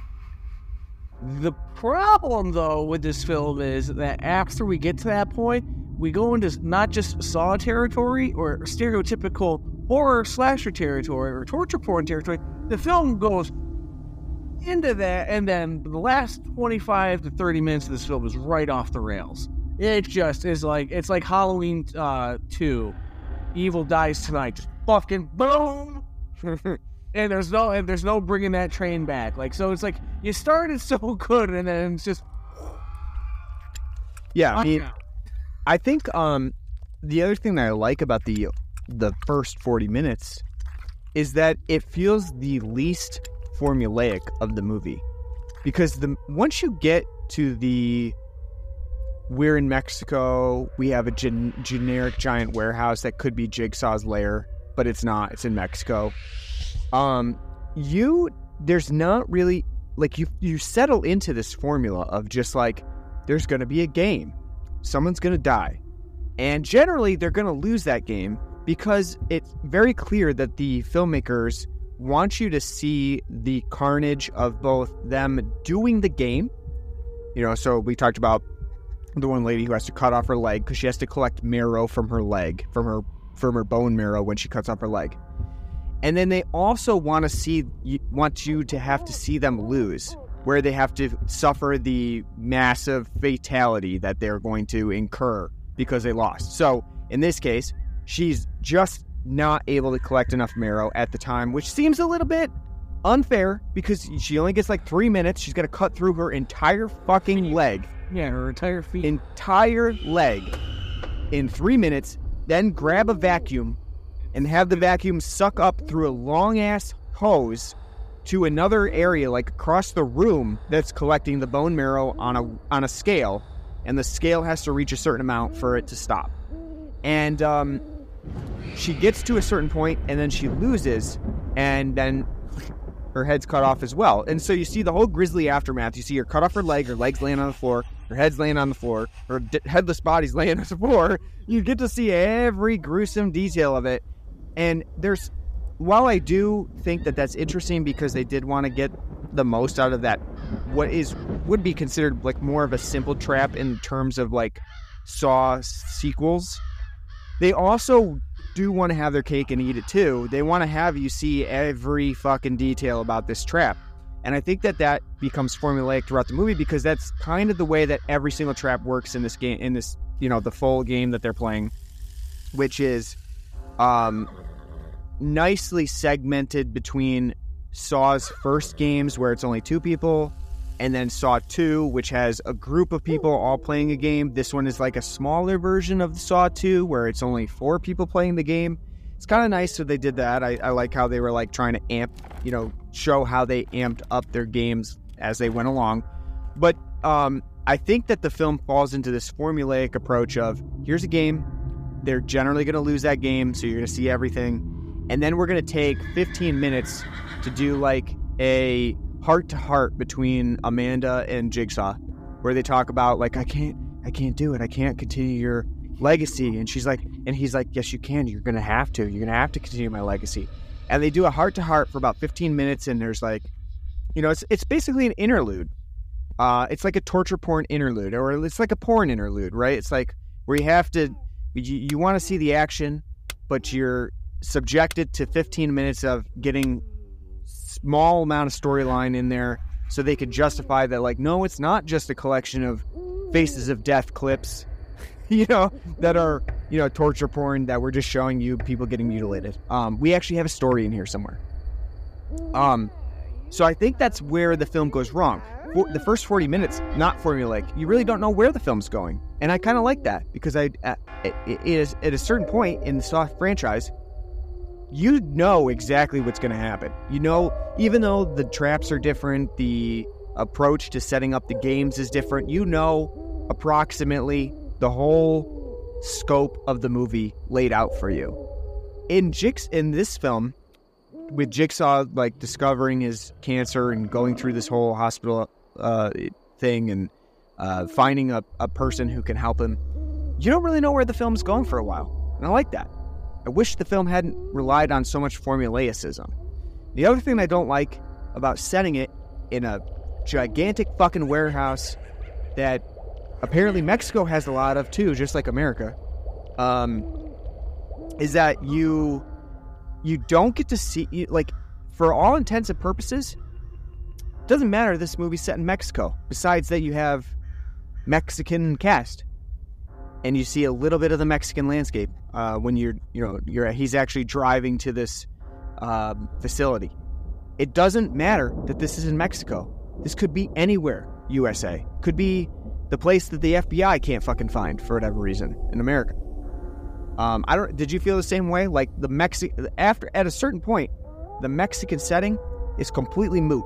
The problem, though, with this film is that after we get to that point, we go into not just Saw territory or stereotypical horror slasher territory or torture porn territory. The film goes into that, and then the last 25 to 30 minutes of this film is right off the rails. It just is like it's like Halloween uh, 2. Evil dies tonight. Just fucking boom. and there's no and there's no bringing that train back. Like so, it's like you started so good, and then it's just. Yeah, I mean, I think um, the other thing that I like about the the first 40 minutes is that it feels the least formulaic of the movie because the once you get to the we're in Mexico, we have a gen- generic giant warehouse that could be Jigsaw's lair, but it's not. It's in Mexico. Um, you there's not really like you you settle into this formula of just like there's going to be a game. Someone's going to die. And generally, they're going to lose that game because it's very clear that the filmmakers want you to see the carnage of both them doing the game. You know, so we talked about the one lady who has to cut off her leg because she has to collect marrow from her leg, from her from her bone marrow when she cuts off her leg. And then they also want to see want you to have to see them lose, where they have to suffer the massive fatality that they're going to incur because they lost. So in this case, she's just not able to collect enough marrow at the time, which seems a little bit unfair because she only gets like three minutes. She's got to cut through her entire fucking leg. Yeah, her entire feet. Entire leg in three minutes, then grab a vacuum and have the vacuum suck up through a long ass hose to another area like across the room that's collecting the bone marrow on a on a scale and the scale has to reach a certain amount for it to stop and um, she gets to a certain point and then she loses and then her head's cut off as well. And so you see the whole grisly aftermath. You see her cut off her leg her legs laying on the floor her head's laying on the floor her d- headless body's laying on the floor. You get to see every gruesome detail of it. And there's while i do think that that's interesting because they did want to get the most out of that what is would be considered like more of a simple trap in terms of like saw sequels they also do want to have their cake and eat it too. They want to have you see every fucking detail about this trap. And I think that that becomes formulaic throughout the movie because that's kind of the way that every single trap works in this game, in this, you know, the full game that they're playing, which is um, nicely segmented between Saw's first games where it's only two people and then Saw 2, which has a group of people all playing a game. This one is like a smaller version of Saw 2, where it's only four people playing the game. It's kind of nice that they did that. I, I like how they were like trying to amp, you know, show how they amped up their games as they went along. But um, I think that the film falls into this formulaic approach of here's a game, they're generally going to lose that game, so you're going to see everything. And then we're going to take 15 minutes to do like a heart to heart between Amanda and Jigsaw, where they talk about like I can't I can't do it. I can't continue your legacy. And she's like, and he's like, yes, you can. You're gonna have to. You're gonna have to continue my legacy. And they do a heart to heart for about 15 minutes, and there's like, you know, it's it's basically an interlude. Uh, it's like a torture porn interlude, or it's like a porn interlude, right? It's like where you have to, you, you want to see the action, but you're subjected to 15 minutes of getting small amount of storyline in there so they could justify that like no it's not just a collection of faces of death clips you know that are you know torture porn that we're just showing you people getting mutilated. Um we actually have a story in here somewhere. Um so i think that's where the film goes wrong. For the first 40 minutes not formulaic you really don't know where the film's going. And i kind of like that because i at, it is at a certain point in the Saw franchise you know exactly what's going to happen. You know, even though the traps are different, the approach to setting up the games is different, you know approximately the whole scope of the movie laid out for you. In Jigs in this film, with Jigsaw like discovering his cancer and going through this whole hospital uh, thing and uh, finding a, a person who can help him, you don't really know where the film's going for a while. And I like that. I wish the film hadn't relied on so much formulaicism. The other thing I don't like about setting it in a gigantic fucking warehouse that apparently Mexico has a lot of too, just like America, um, is that you you don't get to see you, like for all intents and purposes. Doesn't matter. This movie's set in Mexico. Besides that, you have Mexican cast and you see a little bit of the Mexican landscape uh, when you're, you know, you're he's actually driving to this um, facility. It doesn't matter that this is in Mexico. This could be anywhere USA. Could be the place that the FBI can't fucking find for whatever reason in America. Um, I don't. Did you feel the same way? Like the Mexi after at a certain point, the Mexican setting is completely moot.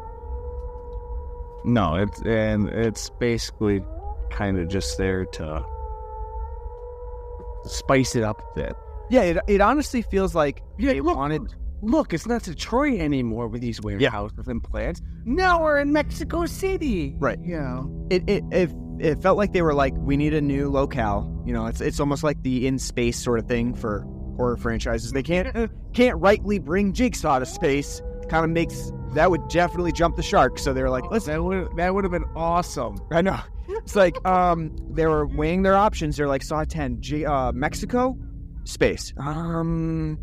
No, it's and it's basically kind of just there to spice it up a bit. Yeah, it, it honestly feels like Yeah, they look, wanted. Look, it's not Detroit anymore with these warehouses and plants. Now we're in Mexico City. Right. You know. It, it it it felt like they were like, we need a new locale. You know, it's it's almost like the in space sort of thing for horror franchises. They can't can't rightly bring Jigsaw to space, kind of makes that would definitely jump the shark. So they're like, let's. That would that would have been awesome. I know. It's like um, they were weighing their options. They're like, Saw ten, G- uh, Mexico, space. Um,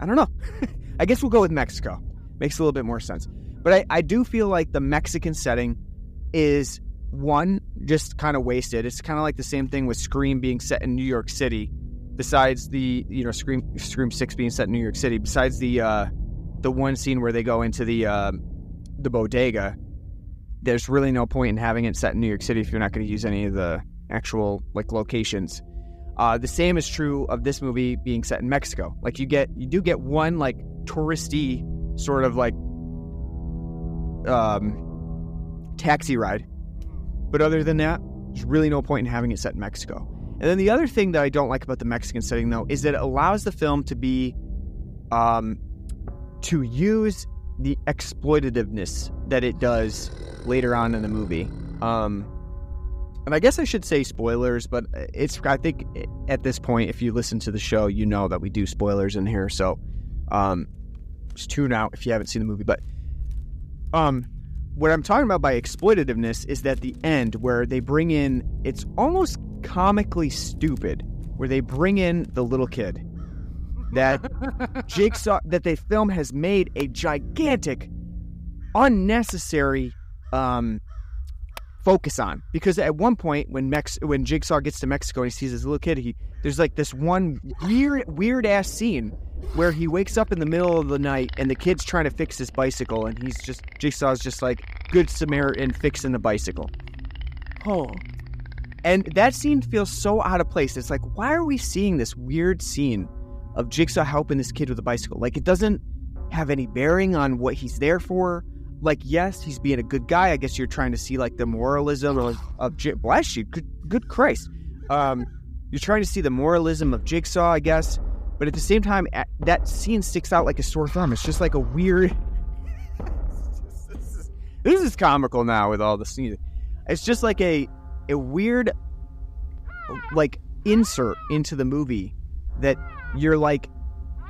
I don't know. I guess we'll go with Mexico. Makes a little bit more sense. But I, I do feel like the Mexican setting is one just kind of wasted. It's kind of like the same thing with Scream being set in New York City. Besides the you know Scream Scream Six being set in New York City. Besides the uh, the one scene where they go into the uh, the bodega, there's really no point in having it set in New York City if you're not going to use any of the actual like locations. Uh, the same is true of this movie being set in Mexico. Like you get you do get one like touristy sort of like um, taxi ride, but other than that, there's really no point in having it set in Mexico. And then the other thing that I don't like about the Mexican setting though is that it allows the film to be um, to use the exploitativeness that it does later on in the movie. Um, and I guess I should say spoilers, but it's I think at this point, if you listen to the show, you know that we do spoilers in here. So um, just tune out if you haven't seen the movie. But um, what I'm talking about by exploitativeness is that the end where they bring in it's almost comically stupid, where they bring in the little kid that Jigsaw that the film has made a gigantic, unnecessary um, focus on because at one point when Mex when Jigsaw gets to Mexico and he sees his little kid, he there's like this one weird weird ass scene where he wakes up in the middle of the night and the kid's trying to fix his bicycle and he's just Jigsaw's just like good Samaritan fixing the bicycle. Oh. And that scene feels so out of place. It's like, why are we seeing this weird scene of Jigsaw helping this kid with a bicycle? Like, it doesn't have any bearing on what he's there for. Like, yes, he's being a good guy. I guess you're trying to see like the moralism of, of J- bless you, good, good Christ. Um, you're trying to see the moralism of Jigsaw, I guess. But at the same time, a- that scene sticks out like a sore thumb. It's just like a weird. this is comical now with all the scenes. It's just like a a weird like insert into the movie that you're like,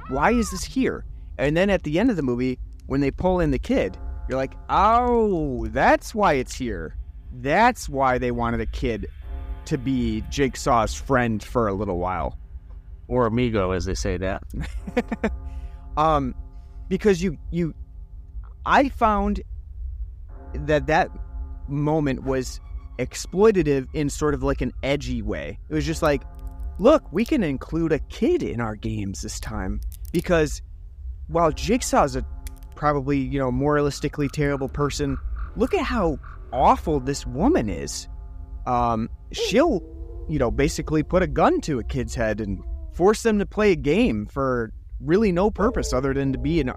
why is this here? And then at the end of the movie, when they pull in the kid, you're like, oh, that's why it's here. That's why they wanted a kid to be Jigsaw's friend for a little while. Or amigo, as they say that. um, because you you, I found that that moment was exploitative in sort of like an edgy way. It was just like, look, we can include a kid in our games this time because while Jigsaw's a probably you know moralistically terrible person, look at how awful this woman is. Um, she'll you know basically put a gun to a kid's head and force them to play a game for really no purpose other than to be an,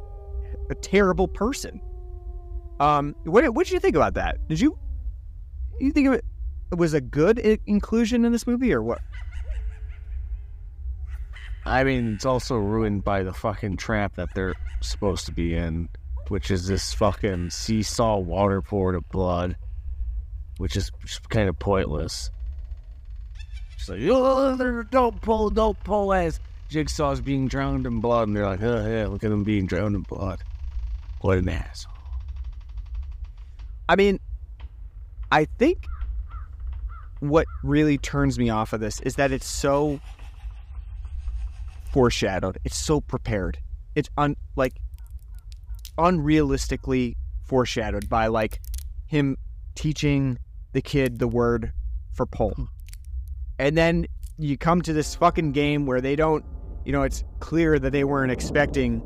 a terrible person. Um, what what did you think about that? Did you you think it was a good inclusion in this movie or what? I mean, it's also ruined by the fucking trap that they're supposed to be in, which is this fucking seesaw waterboard of blood, which is kind of pointless. It's like, oh, don't pull, don't pull as Jigsaw's being drowned in blood, and they're like, oh yeah, look at him being drowned in blood. What an asshole. I mean, I think what really turns me off of this is that it's so foreshadowed. It's so prepared. It's un like unrealistically foreshadowed by like him teaching the kid the word for pole. And then you come to this fucking game where they don't, you know, it's clear that they weren't expecting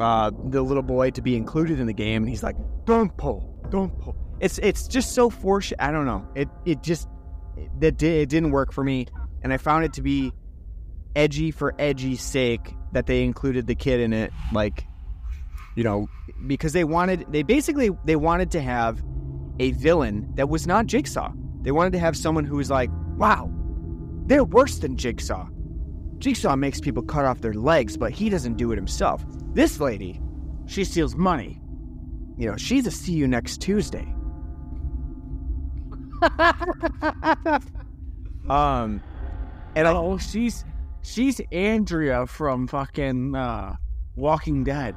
uh, the little boy to be included in the game, and he's like, "Don't pull, don't pull." It's it's just so foresh. I don't know. It it just that di- it didn't work for me, and I found it to be edgy for edgy's sake that they included the kid in it, like you know, because they wanted they basically they wanted to have a villain that was not Jigsaw. They wanted to have someone who was like, "Wow, they're worse than Jigsaw." Jigsaw makes people cut off their legs, but he doesn't do it himself. This lady, she steals money. You know, she's a see you next Tuesday. um, and I, Oh, she's she's Andrea from fucking uh, Walking Dead.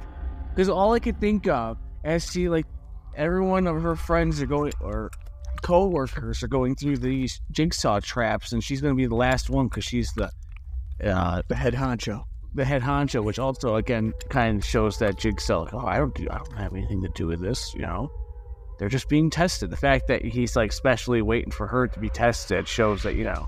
Because all I could think of as she like every one of her friends are going or co-workers are going through these jigsaw traps, and she's going to be the last one because she's the uh, The head honcho. the head honcho, which also again kind of shows that jigsaw. Like, oh, I don't do, I don't have anything to do with this. You know, they're just being tested. The fact that he's like specially waiting for her to be tested shows that you know.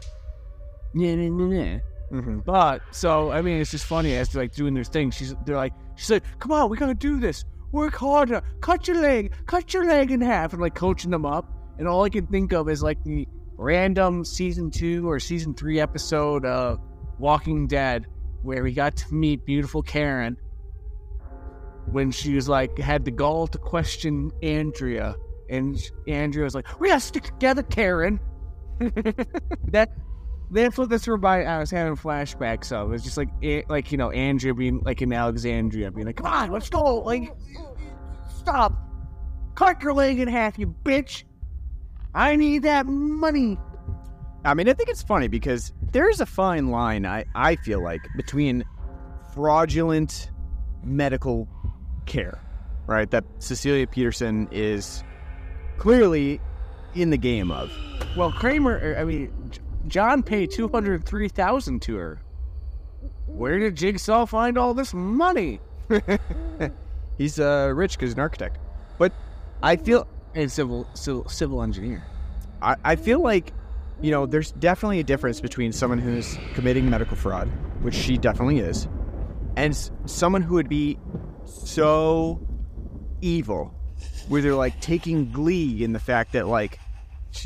Yeah. Mm-hmm. But so I mean, it's just funny as they're like doing their thing. She's they're like she's like, "Come on, we gotta do this. Work harder. Cut your leg. Cut your leg in half." And like coaching them up. And all I can think of is like the random season two or season three episode of Walking Dead where we got to meet beautiful Karen when she was like had the gall to question Andrea, and Andrea was like, "We gotta stick together, Karen." that that's what this reminded. I was having flashbacks of. It's just like it, like you know Andrea being like in Alexandria being like, "Come on, let's go!" Like, stop, cut your leg in half, you bitch. I need that money. I mean, I think it's funny because there's a fine line, I, I feel like, between fraudulent medical care, right? That Cecilia Pederson is clearly in the game of. Well, Kramer, er, I mean, John paid two hundred three thousand to her. Where did Jigsaw find all this money? He's uh, rich because he's an architect. But I feel And civil civil, civil engineer. I, I feel like, you know, there's definitely a difference between someone who's committing medical fraud, which she definitely is, and s- someone who would be so evil, where they're like taking glee in the fact that, like,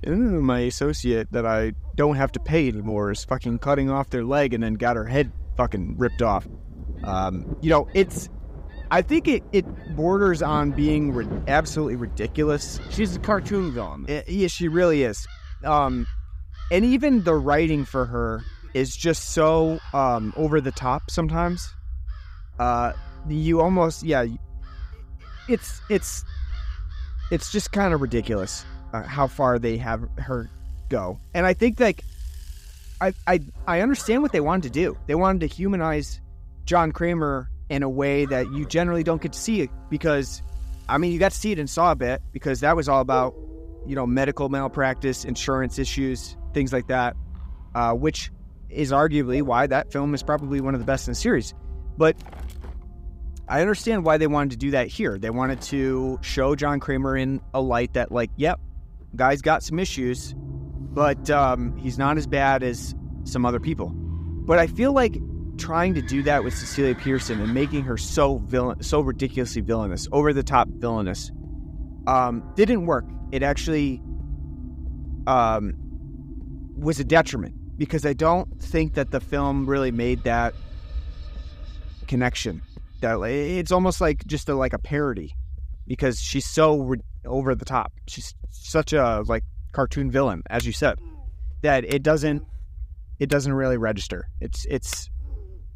my associate that I don't have to pay anymore is fucking cutting off their leg and then got her head fucking ripped off. Um, you know, it's. I think it, it borders on being ri- absolutely ridiculous She's a cartoon villain. I- yeah, she really is. Um, and even the writing for her is just so um, over the top sometimes. Uh, you almost yeah, it's it's it's just kind of ridiculous uh, how far they have her go. And I think like I I I understand what they wanted to do. They wanted to humanize John Kramer in a way that you generally don't get to see it because I mean you got to see it in Saw a bit because that was all about you know medical malpractice, insurance issues, things like that, uh, which is arguably why that film is probably one of the best in the series. But I understand why they wanted to do that here. They wanted to show John Kramer in a light that, like, yep, guy's got some issues, but um, he's not as bad as some other people. But I feel like trying to do that with Cecilia Pearson and making her so villain, so ridiculously villainous, over the top villainous, um, didn't work. It actually um, was a detriment because I don't think that the film really made that connection. That it's almost like just a, like a parody because she's so re- over the top. She's such a like cartoon villain, as you said, that it doesn't it doesn't really register. It's it's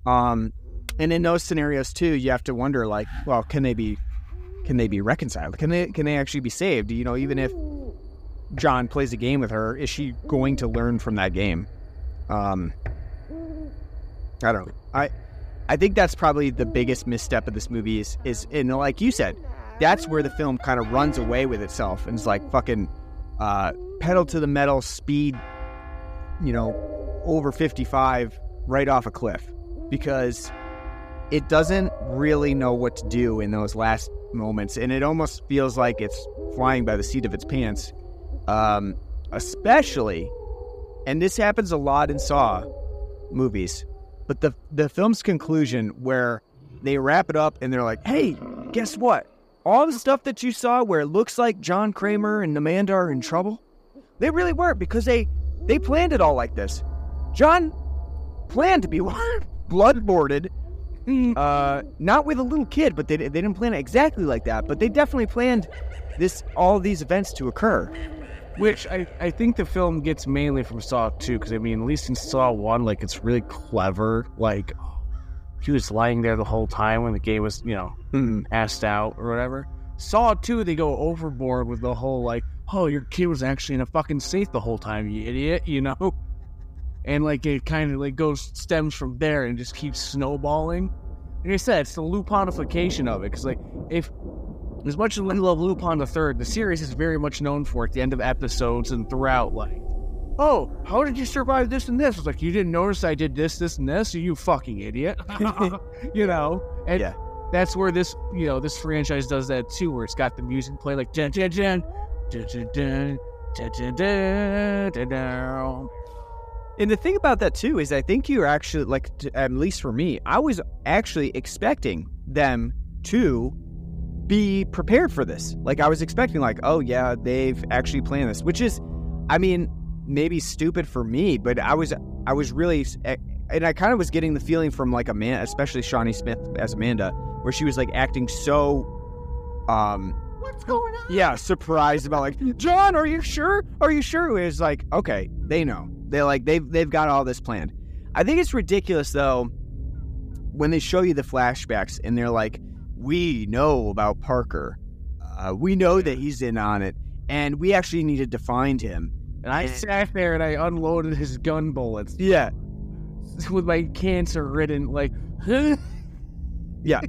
um and in those scenarios too, you have to wonder like, well, can they be can they be reconciled? Can they can they actually be saved? You know, even if John plays a game with her, is she going to learn from that game? Um I don't know. I I think that's probably the biggest misstep of this movie is is and like you said, that's where the film kind of runs away with itself and is like fucking uh pedal to the metal speed, you know, over 55 right off a cliff because it doesn't really know what to do in those last moments. And it almost feels like it's flying by the seat of its pants. Um, especially and this happens a lot in saw movies but the the film's conclusion where they wrap it up and they're like hey guess what all the stuff that you saw where it looks like john kramer and amanda are in trouble they really weren't because they they planned it all like this john planned to be bloodboarded uh, not with a little kid, but they, they didn't plan it exactly like that. But they definitely planned this all these events to occur. Which I, I think the film gets mainly from Saw 2, because I mean, at least in Saw 1, like, it's really clever. Like, he was lying there the whole time when the game was, you know, hmm. asked out or whatever. Saw 2, they go overboard with the whole, like, oh, your kid was actually in a fucking safe the whole time, you idiot, you know? And, like, it kind of, like, goes, stems from there and just keeps snowballing. like I said, it's the Lupinification of it. Because like, if as much as we love Lupin the Third, the series is very much known for at the end of episodes and throughout. Like, oh, how did you survive this and this? It's like you didn't notice I did this, this, and this. You fucking idiot. you know, and Yeah. that's where this, you know, this franchise does that too, where it's got the music play like dun dun dun dun dun dun dun dun dun dun. And the thing about that too is, I think you're actually like, at least for me, I was actually expecting them to be prepared for this. Like, I was expecting, like, oh yeah, they've actually planned this, which is, I mean, maybe stupid for me, but I was, I was really, and I kind of was getting the feeling from like Amanda, especially Shawnee Smith as Amanda, where she was like acting so, um, What's going on? yeah, surprised about like, John, are you sure? Are you sure? It's like, okay, they know. They like they've they've got all this planned. I think it's ridiculous though when they show you the flashbacks and they're like, we know about Parker. Uh, we know that he's in on it, and we actually needed to find him. And I sat there and I unloaded his gun bullets Yeah, with my cancer ridden, like, yeah.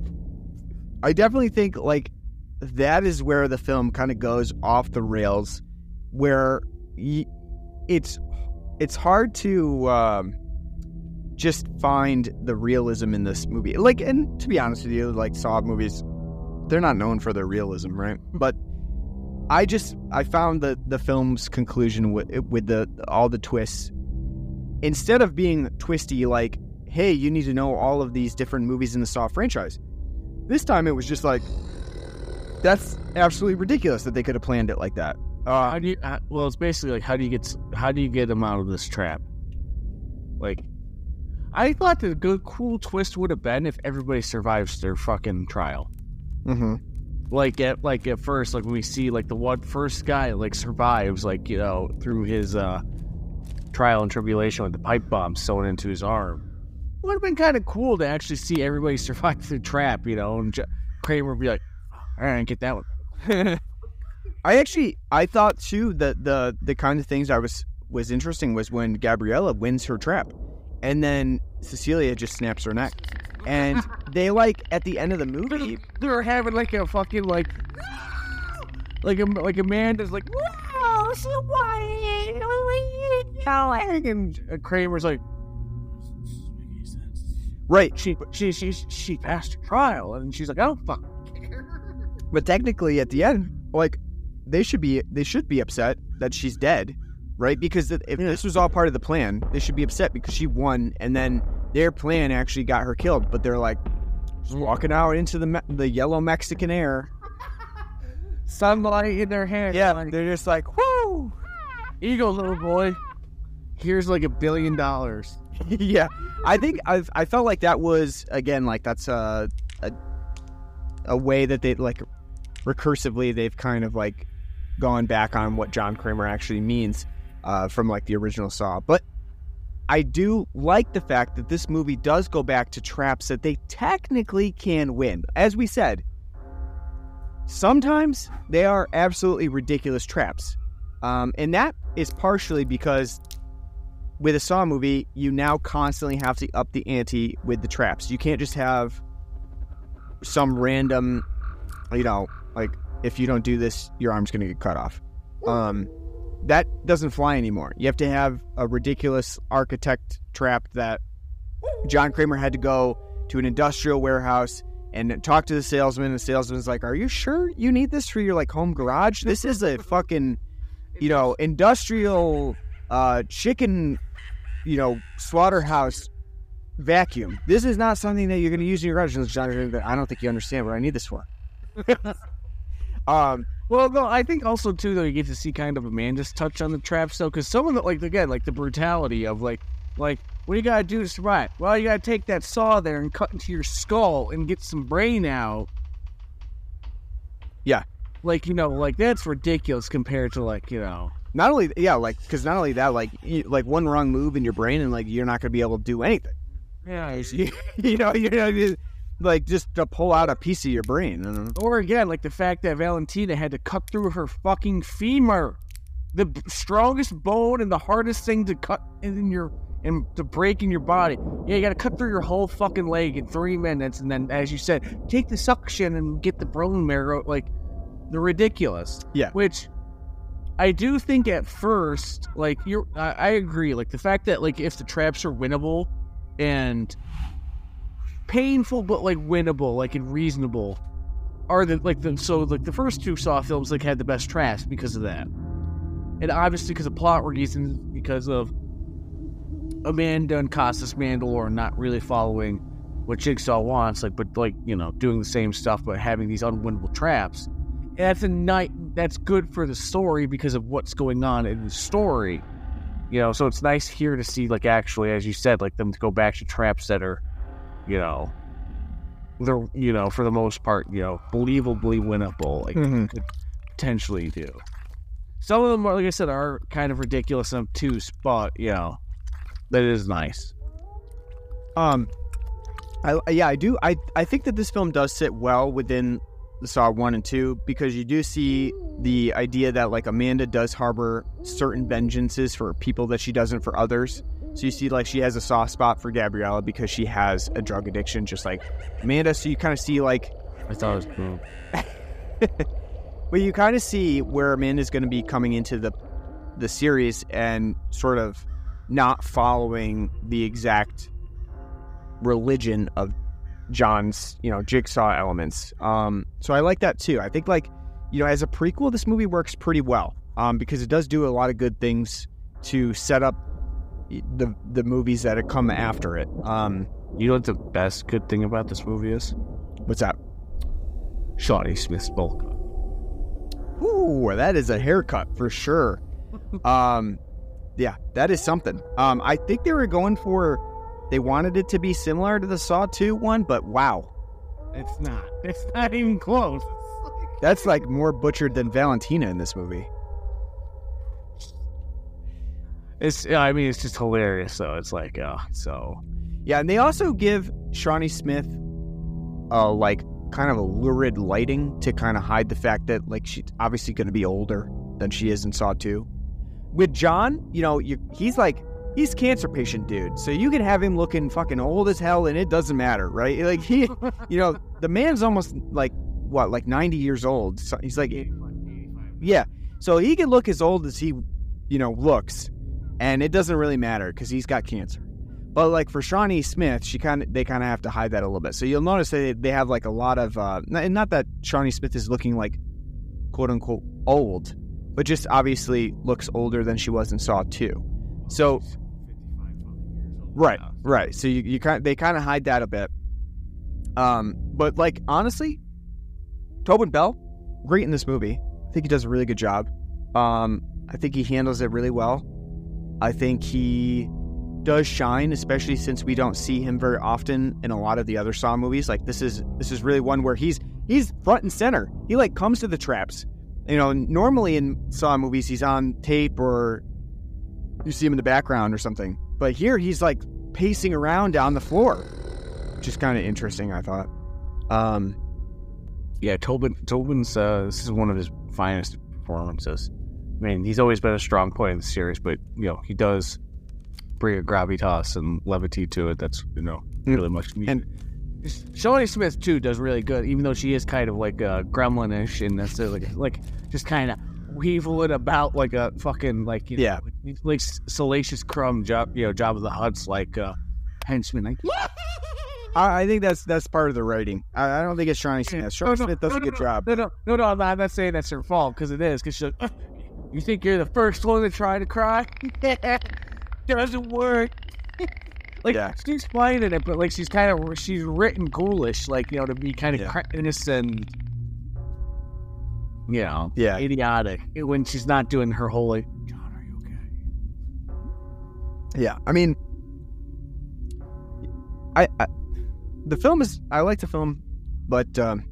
I definitely think like that is where the film kind of goes off the rails, where y- it's it's hard to um, just find the realism in this movie. Like, and to be honest with you, like Saw movies, they're not known for their realism, right? But I just I found the the film's conclusion with with the all the twists instead of being twisty like, hey, you need to know all of these different movies in the Saw franchise. This time it was just like, that's absolutely ridiculous that they could have planned it like that. Uh, how do you? Uh, well, it's basically like, how do you get? How do you get them out of this trap? Like, I thought the good, cool twist would have been if everybody survives their fucking trial. mm-hmm. Like at like at first, like when we see like the one first guy like survives, like you know through his uh trial and tribulation with the pipe bomb sewn into his arm. Would have been kind of cool to actually see everybody survive the trap, you know, and J- Kramer would be like, "All right, get that one." I actually I thought too that the the kind of things I was was interesting was when Gabriella wins her trap, and then Cecilia just snaps her neck, and they like at the end of the movie. they're having like a fucking like like a like a man Amanda's like wow so why and Kramer's like Right, she she she she passed her trial and she's like I don't fuck but technically at the end, like they should be they should be upset that she's dead, right? Because if this was all part of the plan, they should be upset because she won, and then their plan actually got her killed. But they're like just walking out into the the yellow Mexican air. sunlight in their hair Yeah, like, they're just like, whoo. go little boy here's like a billion dollars yeah, I think I I felt like that was again like that's a a, a way that they like recursively they've kind of like gone back on what John Kramer actually means uh, from like the original Saw, but. I do like the fact that this movie does go back to traps that they technically can win. As we said, sometimes they are absolutely ridiculous traps. Um, and that is partially because with a Saw movie, you now constantly have to up the ante with the traps. You can't just have some random, you know, like if you don't do this, your arm's going to get cut off. Um, that doesn't fly anymore. You have to have a ridiculous architect trap that John Kramer had to go to an industrial warehouse and talk to the salesman. The salesman's like, "Are you sure you need this for your like home garage? This is a fucking, you know, industrial uh, chicken, you know, slaughterhouse vacuum. This is not something that you're going to use in your garage." And I don't think you understand what I need this for. um, Well, no, I think also too though you get to see kind of Amanda's touch on the traps though, because some of the like again like the brutality of like like what do you gotta do to survive? Well, you gotta take that saw there and cut into your skull and get some brain out. Yeah. like you know, like that's ridiculous compared to like you know, not only yeah, like because not only that, like you, like one wrong move in your brain and like you're not going to be able to do anything. yeah, you, you know, you know, like just to pull out a piece of your brain. I don't know. or again like the fact that Valentina had to cut through her fucking femur the strongest bone and the hardest thing to cut in your and to break in your body. Yeah, you got to cut through your whole fucking leg in three minutes, and then, as you said, take the suction and get the bone marrow. Like, they're ridiculous. Yeah. Which I do think at first, like you're, I, I agree. Like the fact that like if the traps are winnable and painful, but like winnable, like and reasonable, are the like the so like the first two Saw films like had the best traps because of that, and obviously because of plot reasons, because of a Amanda and Costas Mandylor not really following what Jigsaw wants, like but like you know doing the same stuff but having these unwinnable traps. And that's a night that's good for the story because of what's going on in the story. You know, so it's nice here to see like actually, as you said, like them to go back to traps that are, you know, they're you know for the most part, you know, believably winnable. Like Mhm. could potentially do. Some of them, are, like I said, are kind of ridiculous and obtuse, but you know, that is nice. Um, I yeah, I do. I I think that this film does sit well within the Saw one and two because you do see the idea that like Amanda does harbor certain vengeances for people that she doesn't for others. So you see like she has a soft spot for Gabriella because she has a drug addiction, just like Amanda. So you kind of see like I thought it was cool. But you kind of see where Amanda's going to be coming into the the series and sort of not following the exact religion of John's, you know, jigsaw elements. Um, so I like that too. I think like, you know, as a prequel, this movie works pretty well um, because it does do a lot of good things to set up the the movies that have come after it. Um, You know what the best good thing about this movie is? what's that? Shawnee Smith's bulk. Ooh, that is a haircut for sure. um, yeah, that is something. Um, I think they were going for, they wanted it to be similar to the Saw 2 one, but wow, It's not. It's not even close. that's like more butchered than Valentina in this movie. It's. I mean, it's just hilarious. though. it's like, uh, so Yeah, and they also give Shawnee Smith, uh, like kind of a lurid lighting to kind of hide the fact that like she's obviously going to be older than she is in Saw 2. With John, you know, you, he's like he's cancer patient dude, so you can have him looking fucking old as hell, and it doesn't matter, right? Like he, you know, the man's almost like what, like 90 years old. So he's like, yeah, so he can look as old as he, you know, looks, and it doesn't really matter because he's got cancer. But like for Shawnee Smith, she kind of they kind of have to hide that a little bit. So you'll notice that they, have like a lot of, uh, not that Shawnee Smith is looking like quote unquote old, but just obviously looks older than she was in Saw Two. So right, right. So you, you kind they kind of hide that a bit. Um, but like honestly, Tobin Bell, great in this movie. I think he does a really good job. Um, I think he handles it really well. I think he does shine, especially since we don't see him very often in a lot of the other Saw movies. Like this is this is really one where he's he's front and center. He like comes to the traps. You know, normally in Saw movies he's on tape or you see him in the background or something. But here he's like pacing around down the floor, which is kind of interesting. I thought. Um, yeah, Tobin. Tobin's. Uh, this is one of his finest performances. I mean, he's always been a strong point in the series, but you know, he does bring a gravitas and levity to it. That's you know really much. needed. And- Shawnee Smith too does really good, even though she is kind of like uh, gremlinish and that's like like just kind of weaseling about like a fucking like you know, Yeah. like, like Salacious Crumb job you know Jabba the Hutt's like uh, henchman like I, I think that's that's part of the writing. I, I don't think it's Shawnee Smith. Shawnee No, no, Smith does no, a good job. No, no, no, no. I'm not, I'm not saying that's her fault because it is. Because she's like, you think you're the first one to try to cry? Doesn't work. like Yeah. she's finding it, but like she's kind of she's written ghoulish, like you know, to be kind of Yeah. innocent. You know, Yeah. idiotic when she's not doing her whole like, John, are you okay? Yeah, I mean, I, I the film is I like the film, but um,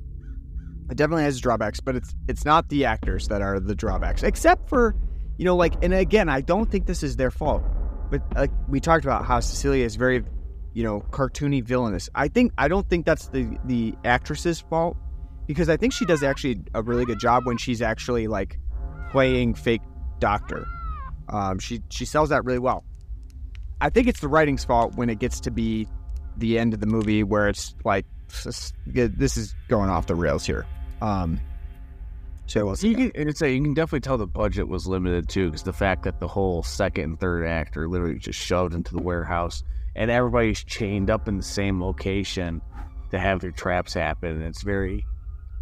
it definitely has drawbacks. But it's it's not the actors that are the drawbacks, except for you know like and again I don't think this is their fault, but like we talked about how Cecilia is very you know cartoony villainous. I think I don't think that's the the actress's fault because I think she does actually a really good job when she's actually like playing fake doctor. Um, she she sells that really well. I think it's the writing's fault when it gets to be the end of the movie where it's like this, is going off the rails here. Um, so we'll see. You can, and it's a, you can definitely tell the budget was limited too, because the fact that the whole second and third act are literally just shoved into the warehouse, and everybody's chained up in the same location to have their traps happen. And it's very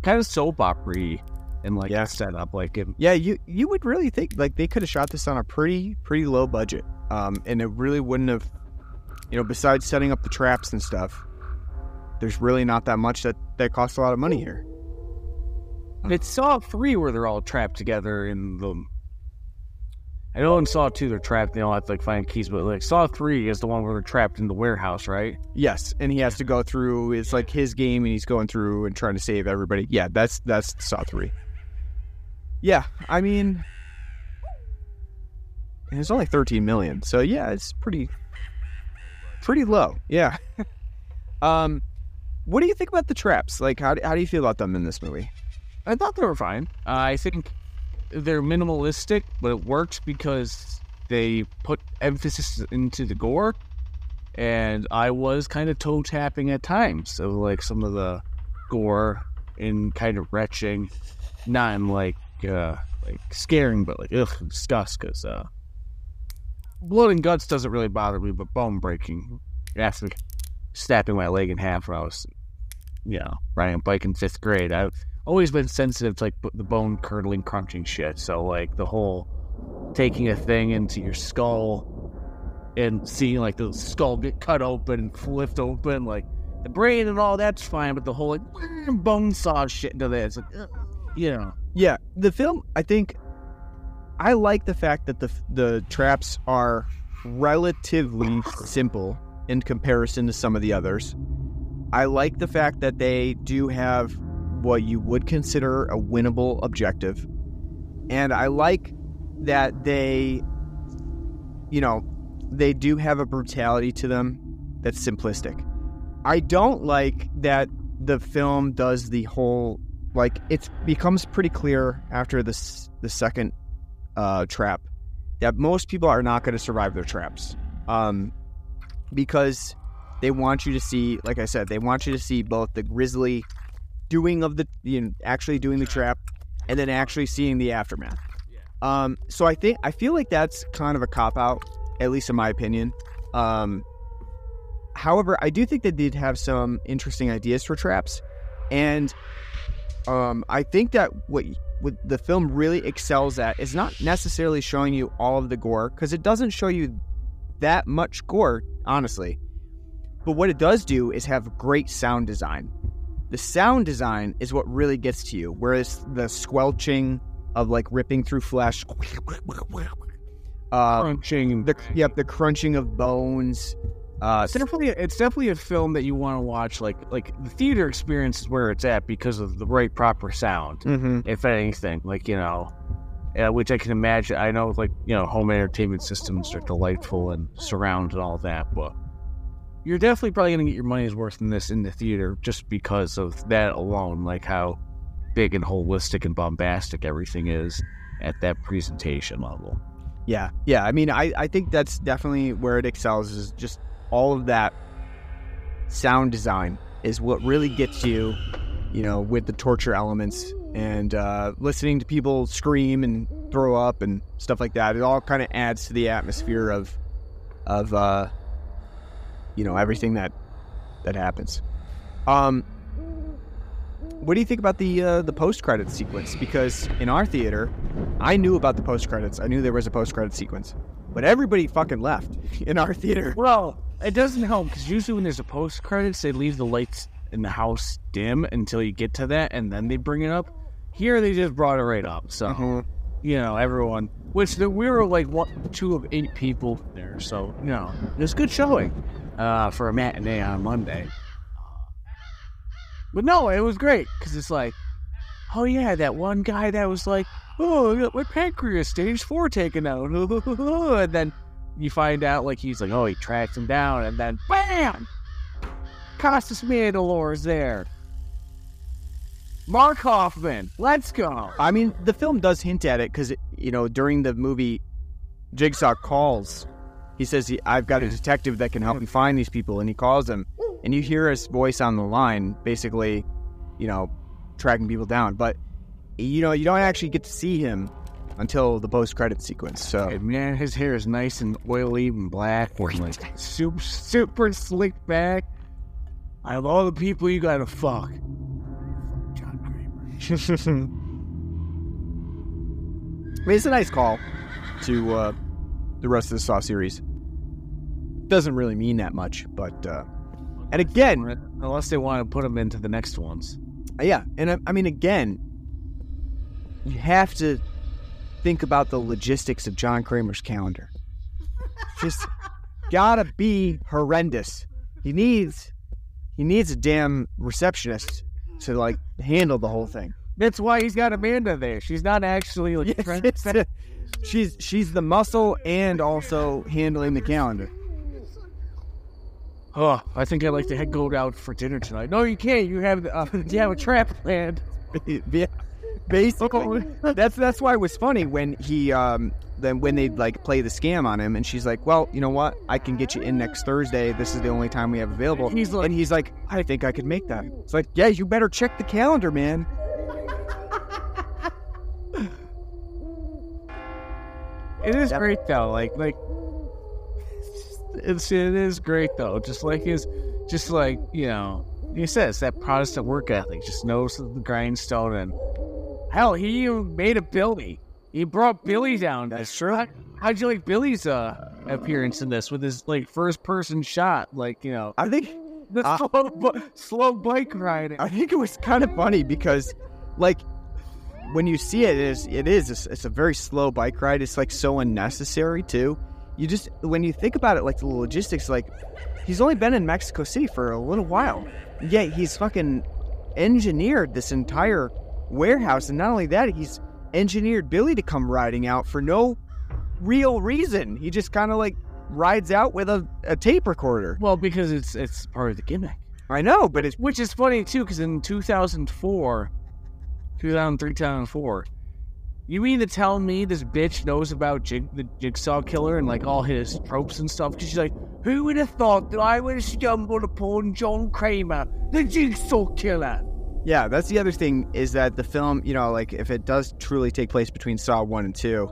kind of soap opera and like Yeah. set up like it, Yeah, you you would really think like they could have shot this on a pretty pretty low budget, um, and it really wouldn't have, you know, besides setting up the traps and stuff. There's really not that much that that costs a lot of money here. It's Saw three where they're all trapped together in the. I know in Saw two they're trapped. They all have to like find keys, but like Saw three is the one where they're trapped in the warehouse, right? Yes, and he has to go through. It's like his game, and he's going through and trying to save everybody. Yeah, that's that's Saw three. Yeah, I mean, and it's only 13 million, so yeah, it's pretty pretty low. Yeah. um, what do you think about the traps? Like, how do, how do you feel about them in this movie? I thought they were fine. Uh, I think they're minimalistic, but it works because they put emphasis into the gore. And I was kind of toe tapping at times. So, like, some of the gore and kind of retching, not in like, uh, like scaring, but like, ugh, disgust. Because uh, blood and guts doesn't really bother me, but bone breaking, after snapping my leg in half when I was, you know, riding a bike in fifth grade, I've always been sensitive to like the bone curdling, crunching shit. So like the whole taking a thing into your skull and seeing like the skull get cut open and flipped open, like the brain and all that's fine, but the whole like bone saw shit into that, it's like, you know, Yeah, the film. I think I like the fact that the the traps are relatively simple in comparison to some of the others. I like the fact that they do have what you would consider a winnable objective, and I like that they, you know, they do have a brutality to them that's simplistic. I don't like that the film does the whole like it becomes pretty clear after this the second uh, trap that most people are not going to survive their traps um, because they want you to see like i said they want you to see both the grisly doing of the you know, actually doing the trap and then actually seeing the aftermath. Um, so i think i feel like that's kind of a cop out at least in my opinion. Um, however i do think they did have some interesting ideas for traps. And um, I think that what what the film really excels at is not necessarily showing you all of the gore because it doesn't show you that much gore, honestly. But what it does do is have great sound design. The sound design is what really gets to you, whereas the squelching of like ripping through flesh, uh, crunching. the yep, the crunching of bones. Uh, It's definitely it's definitely a film that you want to watch. Like like the theater experience is where it's at because of the right proper sound. mhm. if anything, like you know, uh, which I can imagine. I know, like you know, home entertainment systems are delightful and surround and all that, but you're definitely probably gonna get your money's worth in this in the theater just because of that alone. Like how big and holistic and bombastic everything is at that presentation level. Yeah, yeah. I mean, I, I think that's definitely where it excels is just all of that sound design is what really gets you, you know, with the torture elements and uh, listening to people scream and throw up and stuff like that. It all kind of adds to the atmosphere of, of, uh, you know, everything that that happens. Um, what do you think about the uh, the post credit sequence? Because in our theater, I knew about the post credits. I knew there was a post credit sequence, but everybody fucking left in our theater. Well, it doesn't help because usually when there's a post credits, they leave the lights in the house dim until you get to that, and then they bring it up. Here, they just brought it right up. So. Mhm. you know, everyone. Which the, we were like one, two of eight people there, so you know, it's good showing uh, for a matinee on Monday. But no, it was great because it's like, oh yeah, that one guy that was like, oh, my pancreas stage four taken out, and then you find out like he's like, oh, he tracks him down, and then bam, Costas Mandylor's there. Mark Hoffman, let's go. I mean, the film does hint at it because you know, during the movie, Jigsaw calls. He says, he, "I've got a detective that can help me find these people," and he calls him, and you hear his voice on the line, basically, you know, tracking people down. But you know, you don't actually get to see him until the post-credit sequence. So And man, his hair is nice and oily and black, or like super, super slick back. I have all the people you gotta fuck. I mean, it's a nice call to uh, the rest of the Saw series. Doesn't really mean that much, but uh, and again, Unless they want to put them into the next ones. yeah, and I, I mean, again, you have to think about the logistics of John Kramer's calendar. Just gotta be horrendous. He needs he needs a damn receptionist to like handle the whole thing. That's why he's got Amanda there. She's not actually like Yes, trying- it's the- she's she's the muscle and also handling the calendar. Oh, I think I'd like to head go out for dinner tonight. No, you can't. You have uh, you have a trap planned. yeah, basically. that's that's why it was funny when he um then when they like play the scam on him and she's like, well, you know what? I can get you in next Thursday. This is the only time we have available. And He's like- and he's like, I think I could make that. It's like, yeah, you better check the calendar, man. It is great though. Like like it's it is great though. Just like his just like, you know, he says that Protestant work ethic just knows the grindstone and hell, he even made a Billy. He brought Billy down. That's true. How, how'd you like Billy's uh appearance in this with his like first person shot? Like, you know, I think the Uh, slow, bu- slow bike riding. I think it was kind of funny because, like, when you see it, it is it is it's, it's a very slow bike ride. It's like so unnecessary too. You just when you think about it, like the logistics, like he's only been in Mexico City for a little while, yet he's fucking engineered this entire warehouse, and not only that, he's engineered Billy to come riding out for no real reason. He just kind of like rides out with a, a tape recorder. Well, because it's it's part of the gimmick. I know, but it's Which is funny too, because in 2004, 2003, 2004, you mean to tell me this bitch knows about Jig, the Jigsaw Killer and like all his tropes and stuff? Because she's like, who would have thought that I would have stumbled upon John Kramer, the Jigsaw Killer? Yeah, that's the other thing is that the film, you know, like if it does truly take place between Saw 1 and 2,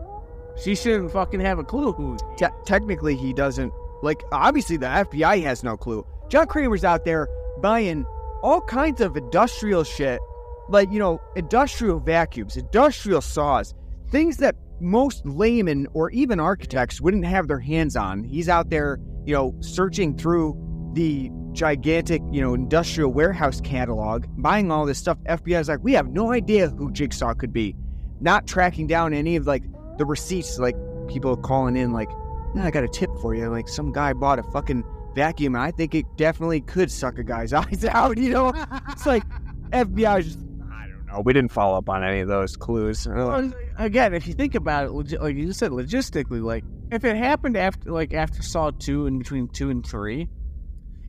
She shouldn't fucking have a clue who. te- technically he doesn't, like, obviously the FBI has no clue. John Kramer's out there buying all kinds of industrial shit, like, you know, industrial vacuums, industrial saws, things that most laymen or even architects wouldn't have their hands on. He's out there, you know, searching through the gigantic, you know, industrial warehouse catalog, buying all this stuff. FBI's like, we have no idea who Jigsaw could be. Not tracking down any of like the receipts, like people calling in, like, "Nah, I got a tip for you. Like some guy bought a fucking vacuum, and I think it definitely could suck a guy's eyes out. You know, it's like FBI is just. I don't know. We didn't follow up on any of those clues. Well, Again, if you think about it, like you said, logistically, like if it happened after, like after Saw two and between two and three,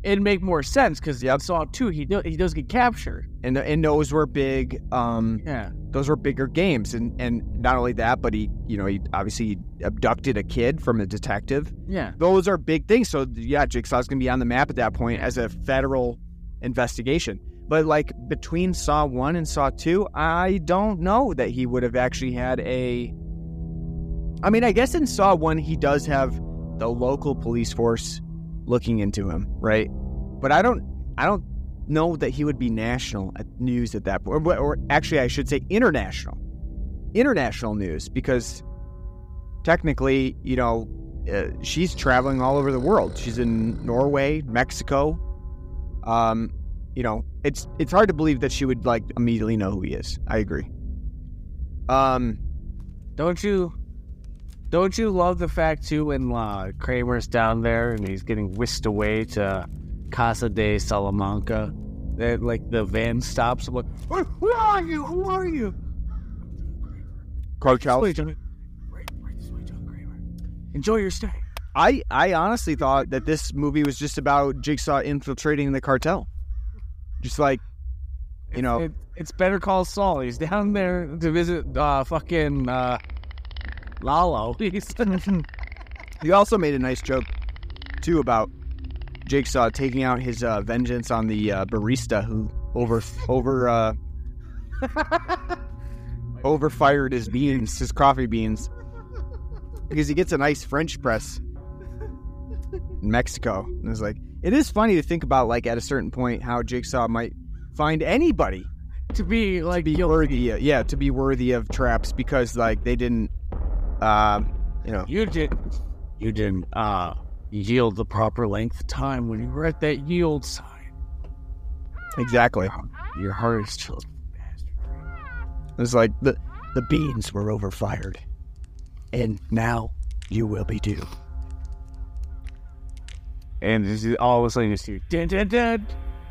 it'd make more sense because Yep. Saw two, he do, he does get captured. And and those were big. Um, Yeah, those were bigger games, and and not only that, but he, you know, he obviously abducted a kid from a detective. yeah. Those are big things. So yeah, Jigsaw's gonna be on the map at that point as a federal investigation. But like between Saw one and Saw two, I don't know that he would have actually had a. I mean, I guess in Saw one he does have the local police force looking into him, right? But I don't, I don't know that he would be national at news at that point, or, or actually, I should say international, international news because technically, you know, uh, she's traveling all over the world. She's in Norway, Mexico. Um, you know, it's it's hard to believe that she would like immediately know who he is. I agree. Um, Don't you? Don't you love the fact too when uh, Kramer's down there and he's getting whisked away to Casa de Salamanca? That like the van stops. I'm like, "Where, where are you? Who are you? Coach John. Right, right this way, John Kramer. Enjoy your stay. I I honestly thought that this movie was just about Jigsaw infiltrating the cartel, just like you know. It, it's Better Call Saul. He's down there to visit uh, fucking uh, Lalo. He's You also made a nice joke too about Jigsaw taking out his uh, vengeance on the uh, barista who over over uh, overfired his beans, his coffee beans, because he gets a nice French press in Mexico. And it's like it is funny to think about, like at a certain point, how Jigsaw might find anybody to be like be guilty. worthy, yeah, to be worthy of traps because like they didn't, um, you know, You did. You didn't uh, yield the proper length of time when you were at that yield sign. exactly. Your heart is chilled. It's like the the beans were overfired, and now you will be too. And this is all of a sudden you see dun dun dun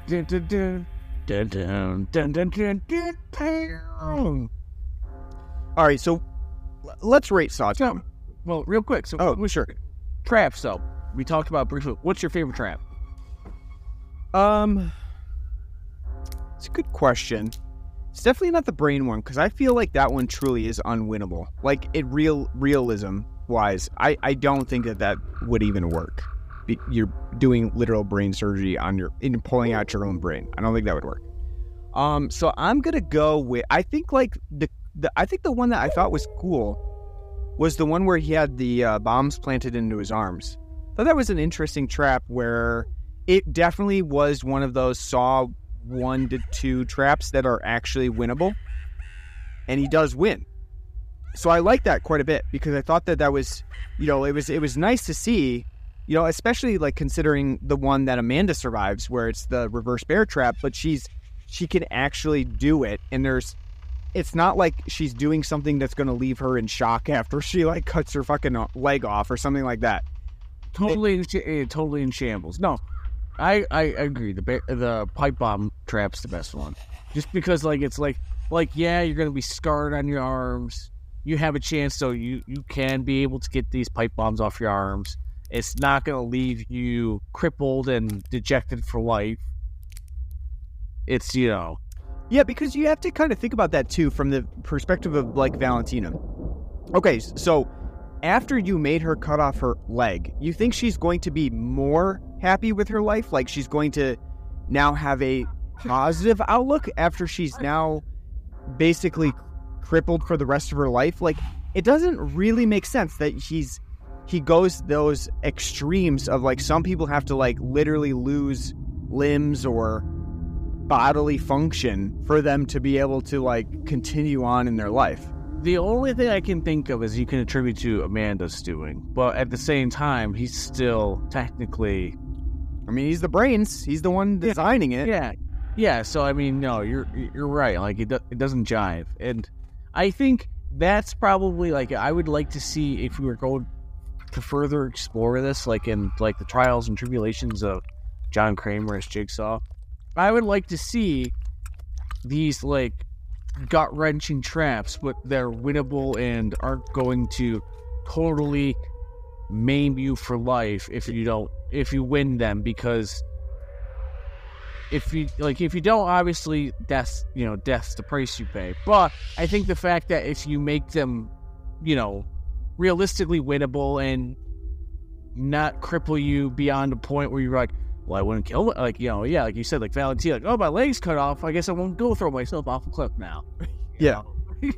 dun dun dun dun dun dun dun dun dun. All right, so let's rate Saw. So, well, real quick. So, Oh, sure. Trap. though. we talked about briefly. What's your favorite trap? Um, it's a good question. It's definitely not the brain one because I feel like that one truly is unwinnable. Like it real realism wise, I I don't think that that would even work. You're doing literal brain surgery on your in pulling out your own brain. I don't think that would work. Um, so I'm gonna go with I think like the the I think the one that I thought was cool was the one where he had the uh, bombs planted into his arms. Thought that was an interesting trap where it definitely was one of those saw one to two traps that are actually winnable and he does win so i like that quite a bit because i thought that that was you know it was it was nice to see you know especially like considering the one that amanda survives where it's the reverse bear trap but she's she can actually do it and there's it's not like she's doing something that's going to leave her in shock after she like cuts her fucking leg off or something like that Totally, in, sh- eh, totally in shambles. No, I I agree. The the pipe bomb trap's the best one, just because like it's like like yeah, you're gonna be scarred on your arms. You have a chance, so you you can be able to get these pipe bombs off your arms. It's not gonna leave you crippled and dejected for life. It's you know Yeah, because you have to kind of think about that too from the perspective of like Valentina. Okay, so after you made her cut off her leg, you think she's going to be more happy with her life? Like she's going to now have a positive outlook after she's now basically crippled for the rest of her life? Like it doesn't really make sense that he's he goes those extremes of like some people have to like literally lose limbs or bodily function for them to be able to like continue on in their life. the only thing I can think of is you can attribute to Amanda's doing, but at the same time, he's still technically I mean, he's the brains. He's the one designing it. Yeah, yeah. So I mean, no, you're you're right. Like it, do, it doesn't jive, and I think that's probably like I would like to see if we were going to further explore this, like in like the trials and tribulations of John Kramer as Jigsaw. I would like to see these like gut wrenching traps, but they're winnable and aren't going to totally maim you for life if you don't if you win them because if you like if you don't obviously death's you know death's the price you pay. But i think the fact that if you make them you know realistically winnable and not cripple you beyond a point where you're like well i wouldn't kill like you know yeah like you said like valentina like oh my leg's cut off i guess i won't go throw myself off a cliff now Yeah.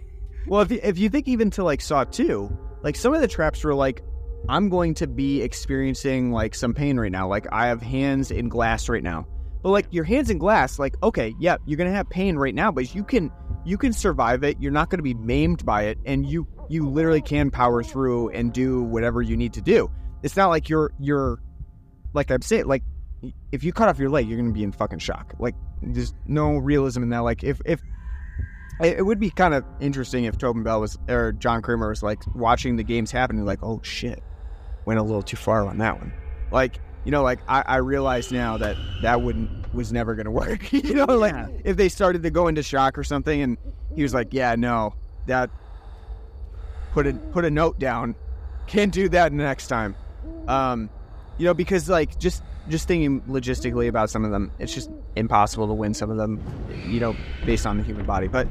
Well, if you, if you think even to like Saw 2, like some of the traps were like, I'm going to be experiencing like some pain right now. Like I have hands in glass right now. But like your hands in glass, like, okay, yeah, you're gonna have pain right now, but you can you can survive it. You're not gonna be maimed by it, and you you literally can power through and do whatever you need to do. It's not like you're you're like I'm saying, like if you cut off your leg, you're gonna be in fucking shock. Like there's no realism in that. Like if if it would be kind of interesting if Tobin Bell was or John Kramer was like watching the games happen and like, oh shit, went a little too far on that one. Like, you know, like I, I realize now that that wouldn't was never gonna work. you know, like Yeah. if they started to go into shock or something, and he was like, yeah, no, that put a put a note down, can't do that next time. Um, you know, because like just just thinking logistically about some of them, it's just impossible to win some of them, you know, based on the human body. But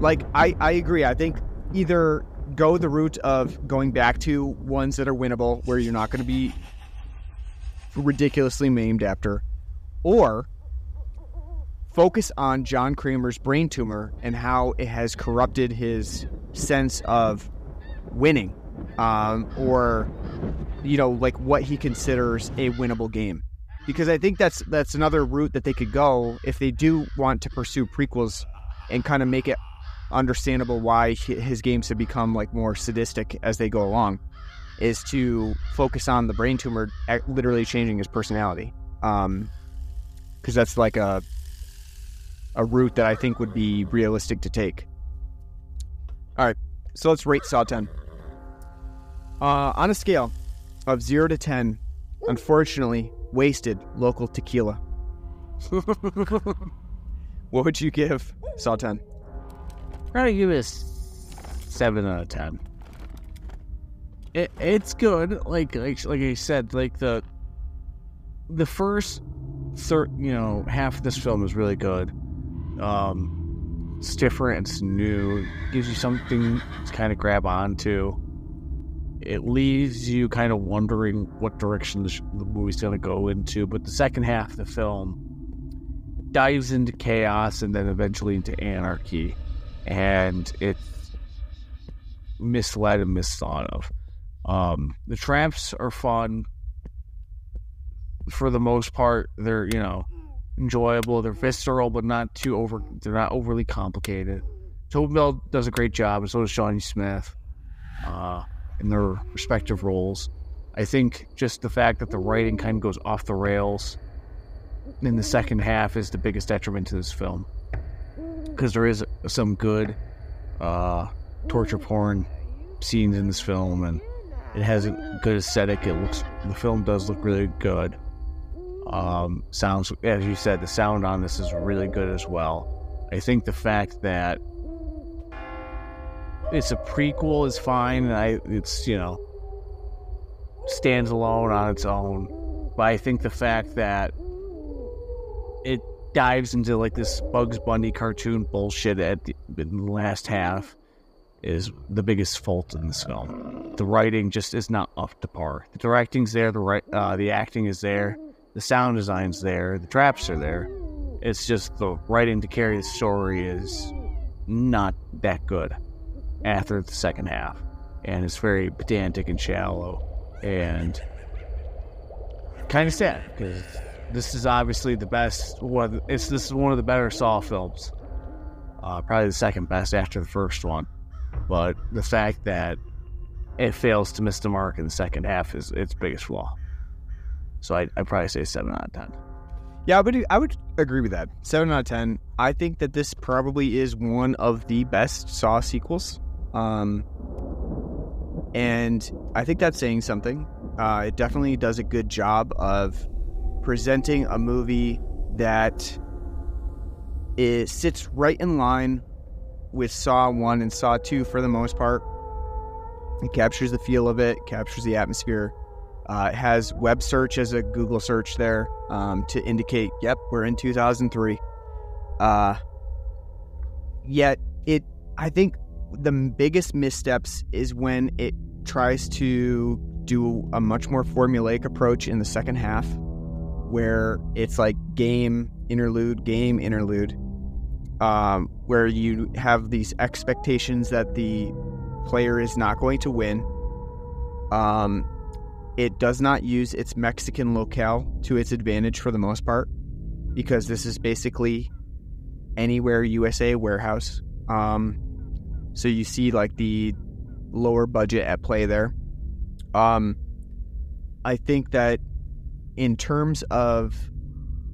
like I I agree. I think either go the route of going back to ones that are winnable, where you're not going to be ridiculously maimed after, or focus on John Kramer's brain tumor and how it has corrupted his sense of winning, um, or you know, like what he considers a winnable game. Because I think that's that's another route that they could go if they do want to pursue prequels and kind of make it understandable why his games have become like more sadistic as they go along is to focus on the brain tumor literally changing his personality. Um because that's like a a route that i think would be realistic to take. All right so let's rate saw 10 uh on a scale of 0 to 10 unfortunately wasted local tequila what would you give saw 10 Try to give it a seven out of ten. It, it's good. Like like like I said, like the the first third, you know, half of this film is really good. Um, it's different. It's new. It gives you something to kind of grab onto. It leaves you kind of wondering what direction the, sh- the movie's going to go into. But the second half of the film dives into chaos and then eventually into anarchy and it's misled and misthought of. Um, the tramps are fun for the most part. They're you know enjoyable. They're visceral, but not too over. They're not overly complicated. Tobin Bell does a great job, and so does Shawnee Smith uh, in their respective roles. I think just the fact that the writing kind of goes off the rails in the second half is the biggest detriment to this film because there is some good uh, torture porn scenes in this film, and it has a good aesthetic. It looks the film does look really good. Um, sounds as you said, the sound on this is really good as well. I think the fact that it's a prequel is fine, and I it's you know stands alone on its own. But I think the fact that it dives into like this Bugs Bunny cartoon bullshit at the, the last half is the biggest fault in this film. The writing just is not up to par. The directing's there, the right, uh, the acting is there, the sound design's there, the traps are there. It's just the writing to carry the story is not that good after the second half, and it's very pedantic and shallow, and kind of sad because this is obviously the best. One, it's this is one of the better Saw films. Uh, probably the second best after the first one, but the fact that it fails to miss the mark in the second half is its biggest flaw. So I I probably say seven out of ten. Yeah, I would I would agree with that. Seven out of ten. I think that this probably is one of the best Saw sequels. Um, and I think that's saying something. Uh, it definitely does a good job of presenting a movie that it sits right in line with Saw 1 and Saw 2 for the most part. It captures the feel of it, captures the atmosphere. Uh, it has web search as a Google search there um, to indicate, yep, we're in 2003. Uh, yet, it, I think the biggest missteps is when it tries to do a much more formulaic approach in the second half where it's like game interlude, game interlude, um, where you have these expectations that the player is not going to win. Um, it does not use its Mexican locale to its advantage for the most part, because this is basically anywhere USA warehouse. Um, so you see like the lower budget at play there. Um, I think that in terms of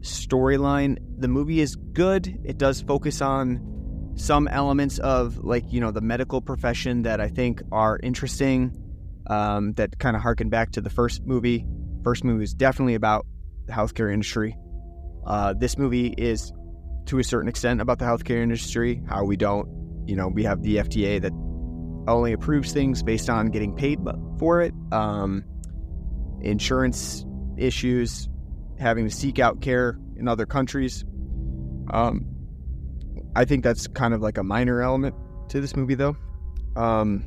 storyline, the movie is good. It does focus on some elements of like you know the medical profession that I think are interesting. Um, that kind of harken back to the first movie. First movie is definitely about the healthcare industry. Uh, this movie is to a certain extent about the healthcare industry. How we don't, you know, we have the FDA that only approves things based on getting paid for it. Um, insurance issues, having to seek out care in other countries. Um, I think that's kind of like a minor element to this movie, though. Um,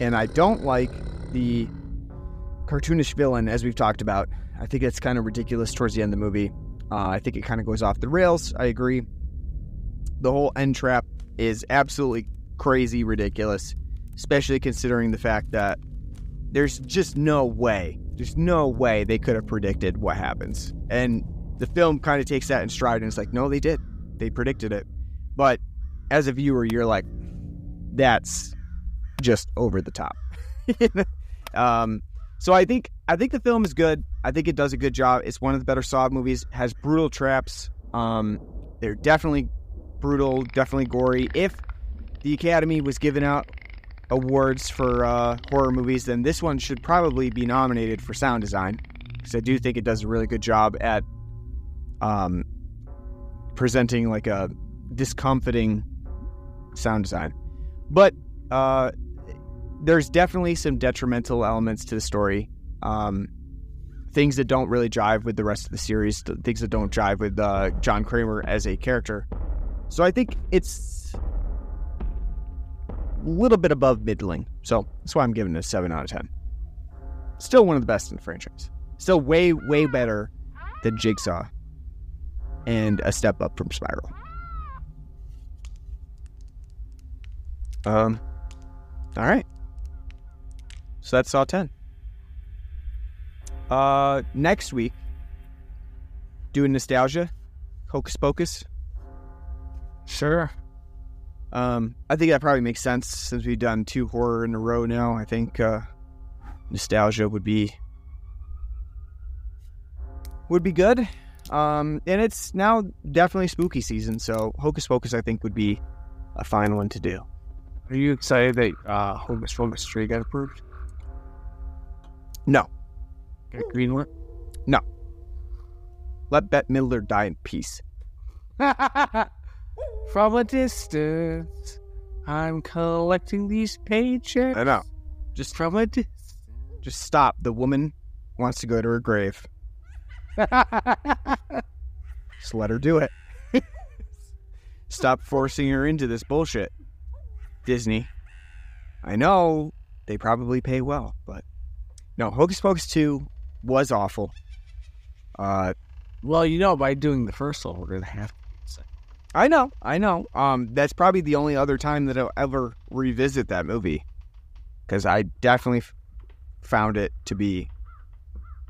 and I don't like the cartoonish villain, as we've talked about. I think it's kind of ridiculous towards the end of the movie. Uh, I think it kind of goes off the rails. I agree. The whole end trap is absolutely crazy ridiculous, especially considering the fact that there's just no way, there's no way they could have predicted what happens. And the film kind of takes that in stride and it's like, no, they did. They predicted it. But as a viewer, you're like, that's just over the top. um, so I think I think the film is good. I think it does a good job. It's one of the better Saw movies. Has brutal traps. Um, they're definitely brutal, definitely gory. If the Academy was giving out awards for uh, horror movies, then this one should probably be nominated for sound design because I do think it does a really good job at um, presenting like a discomforting sound design. But uh, there's definitely some detrimental elements to the story. Um, things that don't really jive with the rest of the series, things that don't jive with uh, John Kramer as a character. So I think it's a little bit above middling. So that's why I'm giving it a 7 out of 10. Still one of the best in the franchise. Still way, way better than Jigsaw and a step up from Spiral. Um, all right. So that's Saw 10. Uh, next week, doing nostalgia, Hocus Pocus. Sure. Um, I think that probably makes sense since we've done two horror in a row now. I think uh, nostalgia would be would be good. Um, and it's now definitely spooky season, so Hocus Pocus I think would be a fine one to do. Are you excited that uh, Hocus Pocus 3 got approved? No, Got greenlit? No. Let Bette Midler die in peace. From a distance, I'm collecting these paychecks. I know. Just From a distance. just stop. The woman wants to go to her grave. Just let her do it. Stop forcing her into this bullshit. Disney. I know they probably pay well, but no, Hocus Pocus 2 was awful. Uh well, you know, by doing the first one, we're going to have to. I know, I know. Um that's probably the only other time that I'll ever revisit that movie cuz I definitely f- found it to be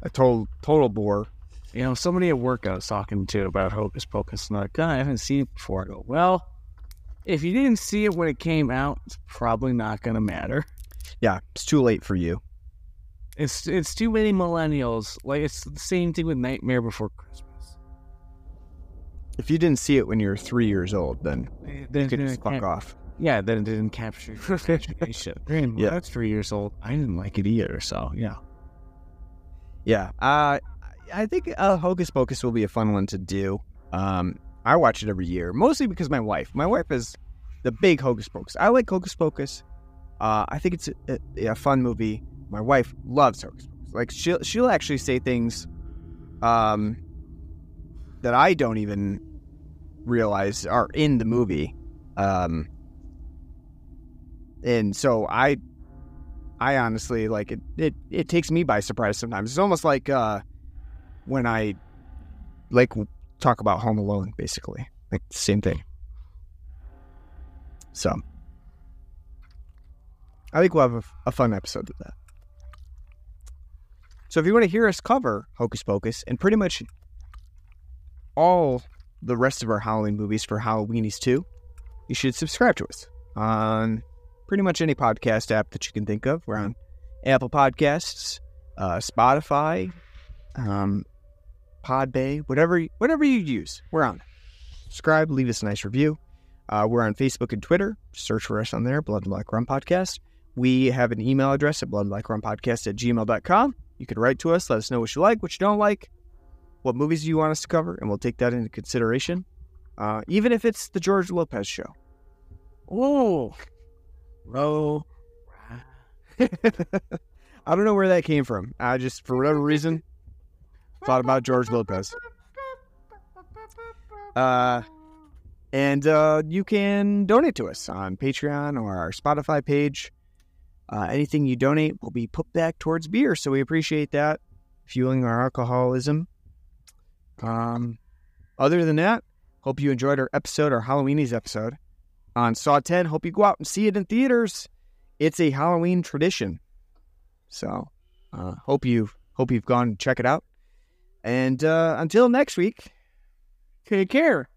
a total total bore. You know, somebody at work I was talking to about Hocus Pocus, and like, God, I haven't seen it before. I go, well, if you didn't see it when it came out, it's probably not going to matter. Yeah, it's too late for you. It's it's too many millennials. Like it's the same thing with Nightmare Before Christmas. If you didn't see it when you were 3 years old, then Then you could just fuck off. Yeah, then it didn't capture your imagination. Yeah. yeah. that's three years old. I didn't like it either, so yeah. Yeah. Uh, I think uh, Hocus Pocus will be a fun one to do. Um, I watch it every year, mostly because my wife. My wife is the big Hocus Pocus. I like Hocus Pocus. Uh, I think it's a, a, a fun movie. My wife loves Hocus Pocus. Like she'll she'll actually say things, um, that I don't even realize are in the movie. Um, and so I I honestly like it, it. It takes me by surprise sometimes. It's almost like uh, when I like talk about Home Alone, basically, like the same thing. So, I think we'll have a, a fun episode of that. So, if you want to hear us cover Hocus Pocus and pretty much all the rest of our Halloween movies for Halloweenies too, you should subscribe to us on pretty much any podcast app that you can think of. We're on Apple Podcasts, uh, Spotify, um, Podbay, whatever whatever you use. We're on. Subscribe, leave us a nice review. Uh, we're on Facebook and Twitter. Search for us on there, Blood and Black Rum Podcast. We have an email address at bloodandblackrumpodcast at gmail.com. You can write to us, let us know what you like, what you don't like, what movies do you want us to cover, and we'll take that into consideration. Uh, even if it's the George Lopez show. Oh, row. I don't know where that came from. I just, for whatever reason, thought about George Lopez. Uh, and uh, you can donate to us on Patreon or our Spotify page. Uh, anything you donate will be put back towards beer, so we appreciate that, fueling our alcoholism. Um, other than that, hope you enjoyed our episode, our Halloweenies episode on Saw 10. Hope you go out and see it in theaters. It's a Halloween tradition. So, uh, hope you hope you've gone and check it out. And uh, until next week, take care.